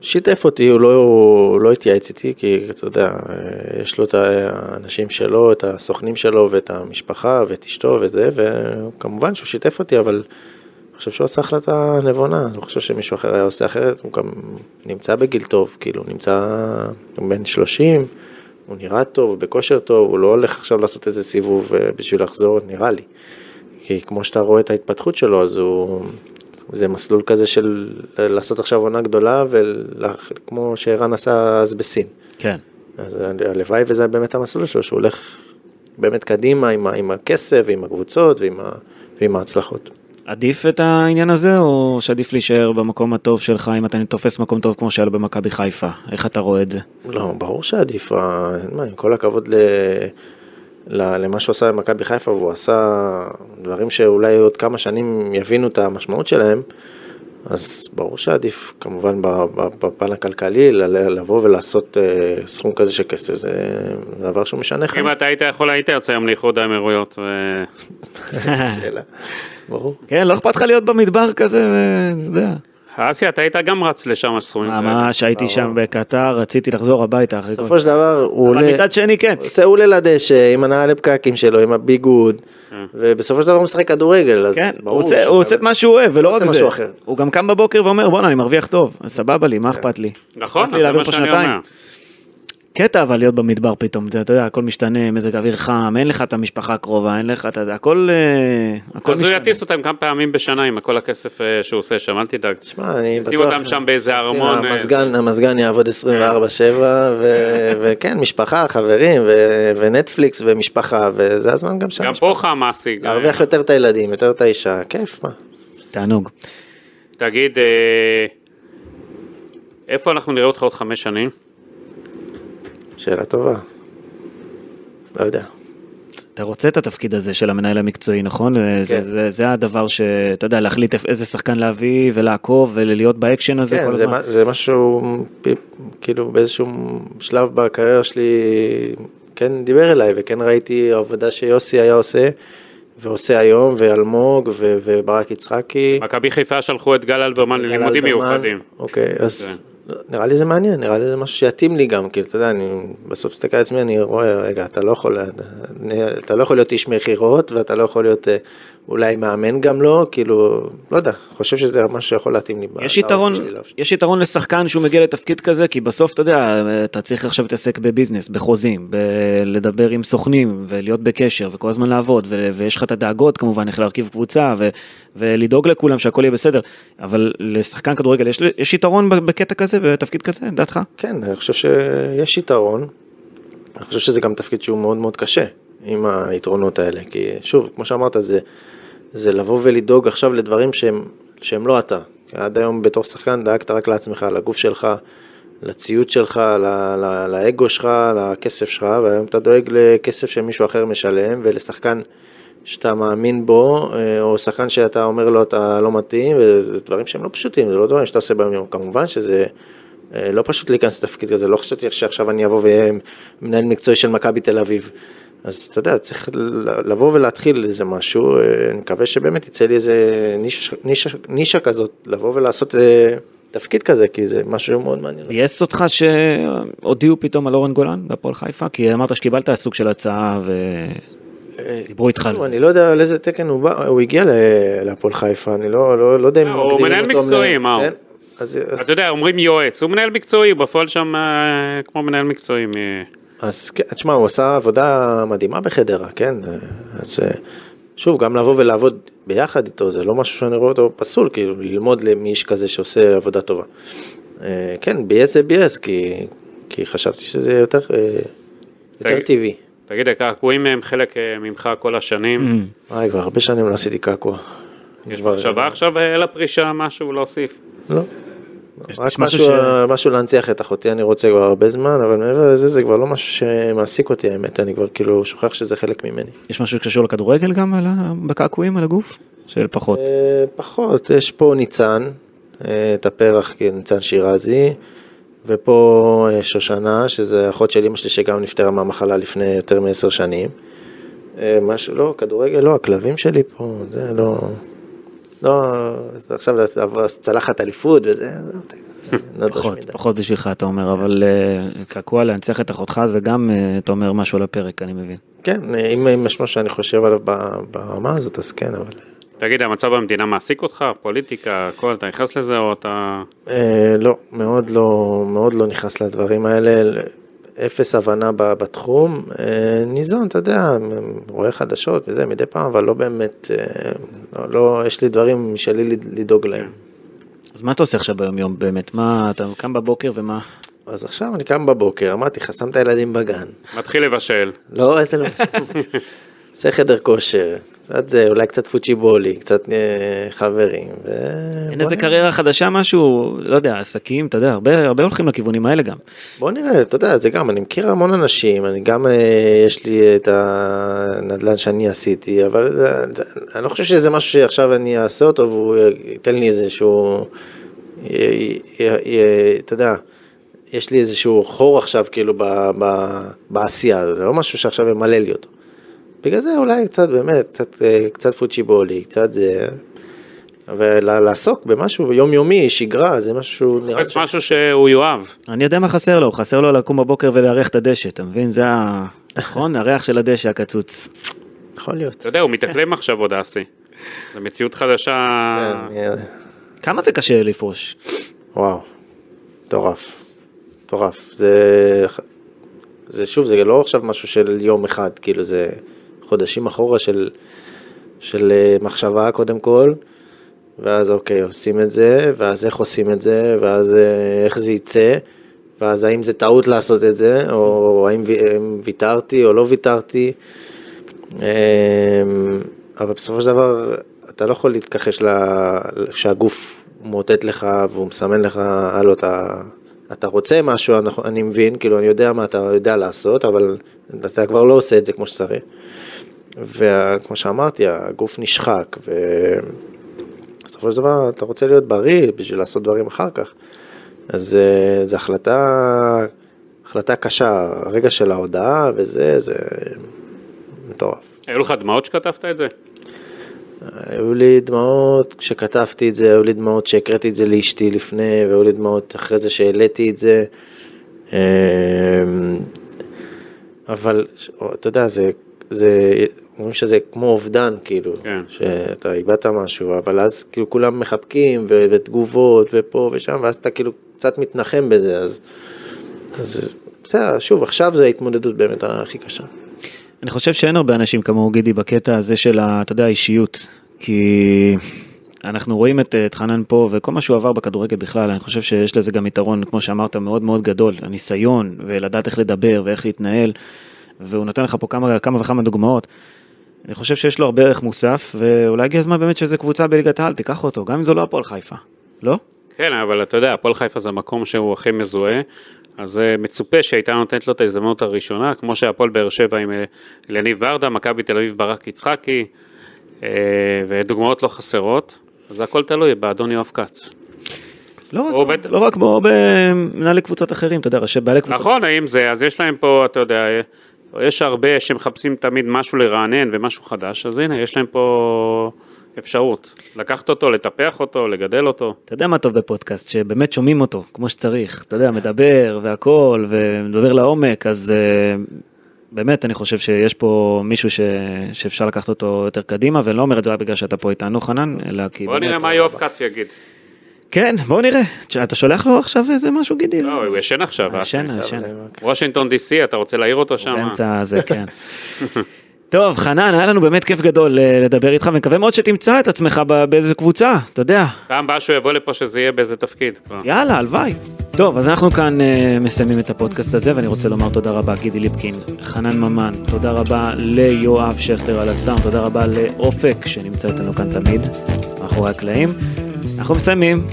שיתף אותי, הוא לא, הוא לא התייעץ איתי, כי אתה יודע, אה, יש לו את האנשים שלו, את הסוכנים שלו ואת המשפחה ואת אשתו וזה, וכמובן שהוא שיתף אותי, אבל חושב שהוא עושה החלטה נבונה, אני לא חושב שמישהו אחר היה עושה אחרת, הוא גם נמצא בגיל טוב, כאילו, נמצא בן 30, הוא נראה טוב, בכושר טוב, הוא לא הולך עכשיו לעשות איזה סיבוב אה, בשביל לחזור, נראה לי. כי כמו שאתה רואה את ההתפתחות שלו, אז הוא... זה מסלול כזה של לעשות עכשיו עונה גדולה, וכמו שערן עשה אז בסין. כן. אז הלוואי וזה באמת המסלול שלו, שהוא הולך באמת קדימה עם, עם הכסף, ועם הקבוצות ועם, ה, ועם ההצלחות. עדיף את העניין הזה, או שעדיף להישאר במקום הטוב שלך אם אתה תופס מקום טוב כמו שהיה לו במכבי חיפה? איך אתה רואה את זה? לא, ברור שעדיף, מה, עם כל הכבוד ל... למה שהוא עשה במכבי חיפה, והוא עשה דברים שאולי עוד כמה שנים יבינו את המשמעות שלהם, אז ברור שעדיף כמובן בפן הכלכלי לבוא ולעשות אה, סכום כזה של כסף, זה דבר שהוא משנה חיים. אם אתה היית יכול, היית יוצא היום לאיחוד האמירויות. (laughs) שאלה. ברור. כן, לא אכפת לך להיות במדבר כזה, אתה יודע. אסי, אתה היית גם רץ לשם הסכומים. ממש, הייתי שם בקטר, רציתי לחזור הביתה אחרי כל... בסופו של דבר, הוא עולה... אבל מצד שני, כן. הוא עולה לדשא עם הנעלי פקקים שלו, עם הביגוד, כן. ובסופו של דבר הוא משחק כדורגל, אז כן, ברור. הוא עושה את מה שהוא אוהב, ולא רק זה. הוא גם קם בבוקר ואומר, בואנה, אני מרוויח טוב, סבבה לי, מה כן. אכפת לי? נכון, זה מה שאני אומר. קטע אבל להיות במדבר פתאום, אתה יודע, הכל משתנה, מזג אוויר חם, אין לך את המשפחה הקרובה, אין לך את זה, הכל, אה, הכל אז משתנה. הוא יטיס אותם כמה פעמים בשנה עם כל הכסף אה, שהוא עושה שם, אל תדאג. תשמע, אני בטוח... שים אותם שם באיזה ארמון, אה, המזגן, המזגן יעבוד 24/7, ו- (laughs) וכן, משפחה, חברים, ו- ונטפליקס ומשפחה, וזה הזמן גם שם. גם פה חם מספיק. להרוויח יותר את הילדים, יותר את האישה, כיף, מה. תענוג. תגיד, איפה אנחנו נראה אותך עוד חמש שנים? שאלה טובה. לא יודע. אתה רוצה את התפקיד הזה של המנהל המקצועי, נכון? כן. זה, זה, זה הדבר שאתה יודע, להחליט איזה שחקן להביא ולעקוב ולהיות באקשן הזה כן, כל זה, הזמן. מה- זה משהו, כאילו באיזשהו שלב בקריירה שלי, כן דיבר אליי, וכן ראיתי עבודה שיוסי היה עושה, ועושה היום, ואלמוג, ו- וברק יצחקי. מכבי חיפה שלחו את גל אלברמן ללימודים. מיוחדים. אוקיי, אז נראה לי זה מעניין, נראה לי זה משהו שיתאים לי גם, כאילו, אתה יודע, אני בסוף מסתכל על עצמי, אני רואה, רגע, אתה לא יכול, אתה לא יכול להיות איש מכירות, ואתה לא יכול להיות אה, אולי מאמן גם לא, כאילו, לא יודע, חושב שזה משהו שיכול להתאים לי. יש יתרון. יש יתרון לשחקן שהוא מגיע לתפקיד כזה, כי בסוף אתה יודע, אתה צריך עכשיו להתעסק בביזנס, בחוזים, בלדבר עם סוכנים ולהיות בקשר וכל הזמן לעבוד, ו- ויש לך את הדאגות כמובן, איך להרכיב קבוצה ו- ולדאוג לכולם שהכל יהיה בסדר, אבל לשחקן כדורגל יש, יש יתרון בקטע כזה, בתפקיד כזה, לדעתך? כן, אני חושב שיש יתרון. אני חושב שזה גם תפקיד שהוא מאוד מאוד קשה עם היתרונות האלה. כי שוב, כמו שאמרת, זה, זה לבוא ולדאוג עכשיו לדברים שהם, שהם לא אתה. עד היום בתור שחקן דאגת רק לעצמך, לגוף שלך, לציוד שלך, ל, ל, לאגו שלך, לכסף שלך, והיום אתה דואג לכסף שמישהו אחר משלם, ולשחקן שאתה מאמין בו, אה, או שחקן שאתה אומר לו אתה לא מתאים, וזה דברים שהם לא פשוטים, זה לא דברים שאתה עושה ביום יום. כמובן שזה אה, לא פשוט להיכנס לתפקיד כזה, לא חשבתי שעכשיו אני אבוא ואהיה מנהל מקצועי של מכבי תל אביב. אז אתה יודע, צריך לבוא ולהתחיל איזה משהו, אה, אני מקווה שבאמת יצא לי איזה נישה, נישה, נישה כזאת, לבוא ולעשות איזה תפקיד כזה, כי זה משהו מאוד מעניין. ביאס אותך שהודיעו פתאום על אורן גולן בהפועל חיפה? כי אמרת שקיבלת סוג של הצעה ודיברו איתך על זה. אני לא יודע על איזה תקן הוא בא, הוא הגיע להפועל חיפה, אני לא, לא, לא יודע אם הוא מנהל מקצועי, מה הוא? כן? אתה יודע, אומרים יועץ, הוא מנהל מקצועי, הוא בפועל שם אה, כמו מנהל מקצועי. אז כן, תשמע, הוא עשה עבודה מדהימה בחדרה, כן? אז אה, שוב, גם לבוא ולעבוד ביחד איתו, זה לא משהו שאני רואה אותו פסול, כאילו, ללמוד מאיש כזה שעושה עבודה טובה. אה, כן, ביאס זה ביאס, כי, כי חשבתי שזה יותר, אה, יותר תגיד- טבעי. תגיד, הקעקועים הם חלק ממך כל השנים. וואי, כבר הרבה שנים לא עשיתי קעקוע. יש מחשבה עכשיו לפרישה, משהו להוסיף? לא. רק משהו ש- משהו להנציח את אחותי אני רוצה כבר הרבה זמן, אבל מעבר לזה זה כבר לא משהו שמעסיק אותי האמת, אני כבר כאילו שוכח שזה חלק ממני. יש משהו שקשור לכדורגל גם על ה- בקעקועים על הגוף? של פחות. אה, פחות, יש פה ניצן, אה, את הפרח, כאילו, ניצן שירזי, ופה אה, שושנה, שזה אחות של אמא שלי שגם נפטרה מהמחלה לפני יותר מעשר שנים. משהו, לא, כדורגל, לא, הכלבים שלי פה, זה לא... לא, עכשיו צלחת אליפות וזה, זה נדוש פחות, מדי. פחות בשבילך אתה אומר, אבל אה, קעקוע להנציח את אחותך זה גם, אה, אתה אומר משהו על הפרק, אני מבין. כן, אם יש משהו שאני חושב עליו ברמה הזאת, אז כן, אבל... תגיד, המצב במדינה מעסיק אותך? פוליטיקה, הכל, אתה נכנס לזה או אתה... אה, לא, מאוד לא, מאוד לא נכנס לדברים האלה, אפס הבנה בתחום, אה, ניזון, אתה יודע, רואה חדשות וזה מדי פעם, אבל לא באמת, אה, לא, לא, יש לי דברים משלי לד- לדאוג להם. אז מה אתה עושה עכשיו ביום יום באמת? מה, אתה קם בבוקר ומה? אז עכשיו אני קם בבוקר, אמרתי שם את הילדים בגן. מתחיל לבשל. לא, איזה לא. (laughs) עושה חדר כושר, קצת זה, אולי קצת פוצ'יבולי, קצת אה, חברים. ו... אין איזה. קריירה חדשה משהו, לא יודע, עסקים, אתה יודע, הרבה, הרבה הולכים לכיוונים האלה גם. בוא נראה, אתה יודע, זה גם, אני מכיר המון אנשים, אני גם, אה, יש לי את הנדל"ן שאני עשיתי, אבל זה, זה, אני לא חושב שזה משהו שעכשיו אני אעשה אותו והוא ייתן לי איזשהו, י- י- י- אתה יודע, יש לי איזשהו חור עכשיו כאילו ב, ב, בעשייה, זה לא משהו שעכשיו ימלא לי אותו. בגלל זה אולי קצת באמת, קצת, אה, קצת פוצ'יבולי, קצת זה, ולעסוק במשהו יומיומי, שגרה, זה משהו, נראה לי חפש משהו שהוא יאהב. אני יודע מה חסר לו, חסר לו לקום בבוקר ולארח את הדשא, אתה מבין? זה ה... (laughs) נכון? הריח של הדשא הקצוץ. יכול להיות. אתה יודע, הוא מתאקלם עכשיו עוד אסי. זו מציאות חדשה. כן, כמה זה קשה לפרוש? וואו, מטורף, מטורף. זה זה שוב, זה לא עכשיו משהו של יום אחד, כאילו זה חודשים אחורה של, של אה, מחשבה קודם כל, ואז אוקיי, עושים את זה, ואז איך עושים את זה, ואז אה, איך זה יצא, ואז האם זה טעות לעשות את זה, או האם ויתרתי או לא ויתרתי. אמ, אבל בסופו של דבר, אתה לא יכול להתכחש שהגוף מאותת לך והוא מסמן לך, הלו, אתה, אתה רוצה משהו, אני מבין, כאילו, אני יודע מה אתה יודע לעשות, אבל אתה כבר לא עושה את זה כמו שצריך. וכמו שאמרתי, הגוף נשחק, ובסופו של דבר אתה רוצה להיות בריא בשביל לעשות דברים אחר כך. אז אה, זו החלטה, החלטה קשה, הרגע של ההודעה וזה, זה מטורף. היו לך דמעות שכתבת את זה? היו לי דמעות כשכתבתי את זה, היו לי דמעות שהקראתי את זה לאשתי לפני, והיו לי דמעות אחרי זה שהעליתי את זה. אמ, אבל אתה יודע, זה, זה, אומרים שזה כמו אובדן, כאילו, כן. שאתה איבדת משהו, אבל אז כאילו כולם מחבקים, ו- ותגובות, ופה ושם, ואז אתה כאילו קצת מתנחם בזה, אז, אז בסדר, שוב, עכשיו זה ההתמודדות באמת הכי קשה. אני חושב שאין הרבה אנשים כמוהו גידי בקטע הזה של, אתה יודע, האישיות, כי אנחנו רואים את, את חנן פה וכל מה שהוא עבר בכדורגל בכלל, אני חושב שיש לזה גם יתרון, כמו שאמרת, מאוד מאוד גדול, הניסיון ולדעת איך לדבר ואיך להתנהל, והוא נותן לך פה כמה, כמה וכמה דוגמאות. אני חושב שיש לו הרבה ערך מוסף, ואולי הגיע הזמן באמת שזה קבוצה בליגת העל, תיקח אותו, גם אם זו לא הפועל חיפה, לא? כן, אבל אתה יודע, הפועל חיפה זה המקום שהוא הכי מזוהה, אז אה, מצופה שהייתה נותנת לו את ההזדמנות הראשונה, כמו שהפועל באר שבע עם אלניב אה, ברדה, מכבי תל אביב ברק יצחקי, אה, ודוגמאות לא חסרות, אז הכל תלוי באדון יואב כץ. לא רק, בית... לא רק כמו במנהלי קבוצות אחרים, אתה יודע, ראשי בעלי קבוצות. נכון, האם זה, אז יש להם פה, אתה יודע, יש הרבה שמחפשים תמיד משהו לרענן ומשהו חדש, אז הנה, יש להם פה... אפשרות, לקחת אותו, לטפח אותו, לגדל אותו. אתה יודע מה טוב בפודקאסט, שבאמת שומעים אותו כמו שצריך, אתה יודע, מדבר והכל, ומדבר לעומק, אז uh, באמת אני חושב שיש פה מישהו ש... שאפשר לקחת אותו יותר קדימה, ואני לא אומר את זה רק בגלל שאתה פה איתנו חנן, אלא כי... בוא נראה מה יואב כץ יגיד. כן, בוא נראה. אתה שולח לו עכשיו איזה משהו גידי? לא, הוא ישן עכשיו. ישן, ישן. וושינגטון די.סי, אתה רוצה להעיר אותו שם? באמצע זה, (laughs) כן. טוב, חנן, היה לנו באמת כיף גדול אה, לדבר איתך, ומקווה מאוד שתמצא את עצמך באיזה קבוצה, אתה יודע. פעם הבאה שהוא יבוא לפה שזה יהיה באיזה תפקיד. יאללה, הלוואי. טוב, אז אנחנו כאן uh, מסיימים את הפודקאסט הזה, ואני רוצה לומר תודה רבה, גידי ליפקין, חנן ממן, תודה רבה ליואב שכטר על הסאונד, תודה רבה לאופק, שנמצא איתנו כאן תמיד, מאחורי הקלעים. אנחנו מסיימים.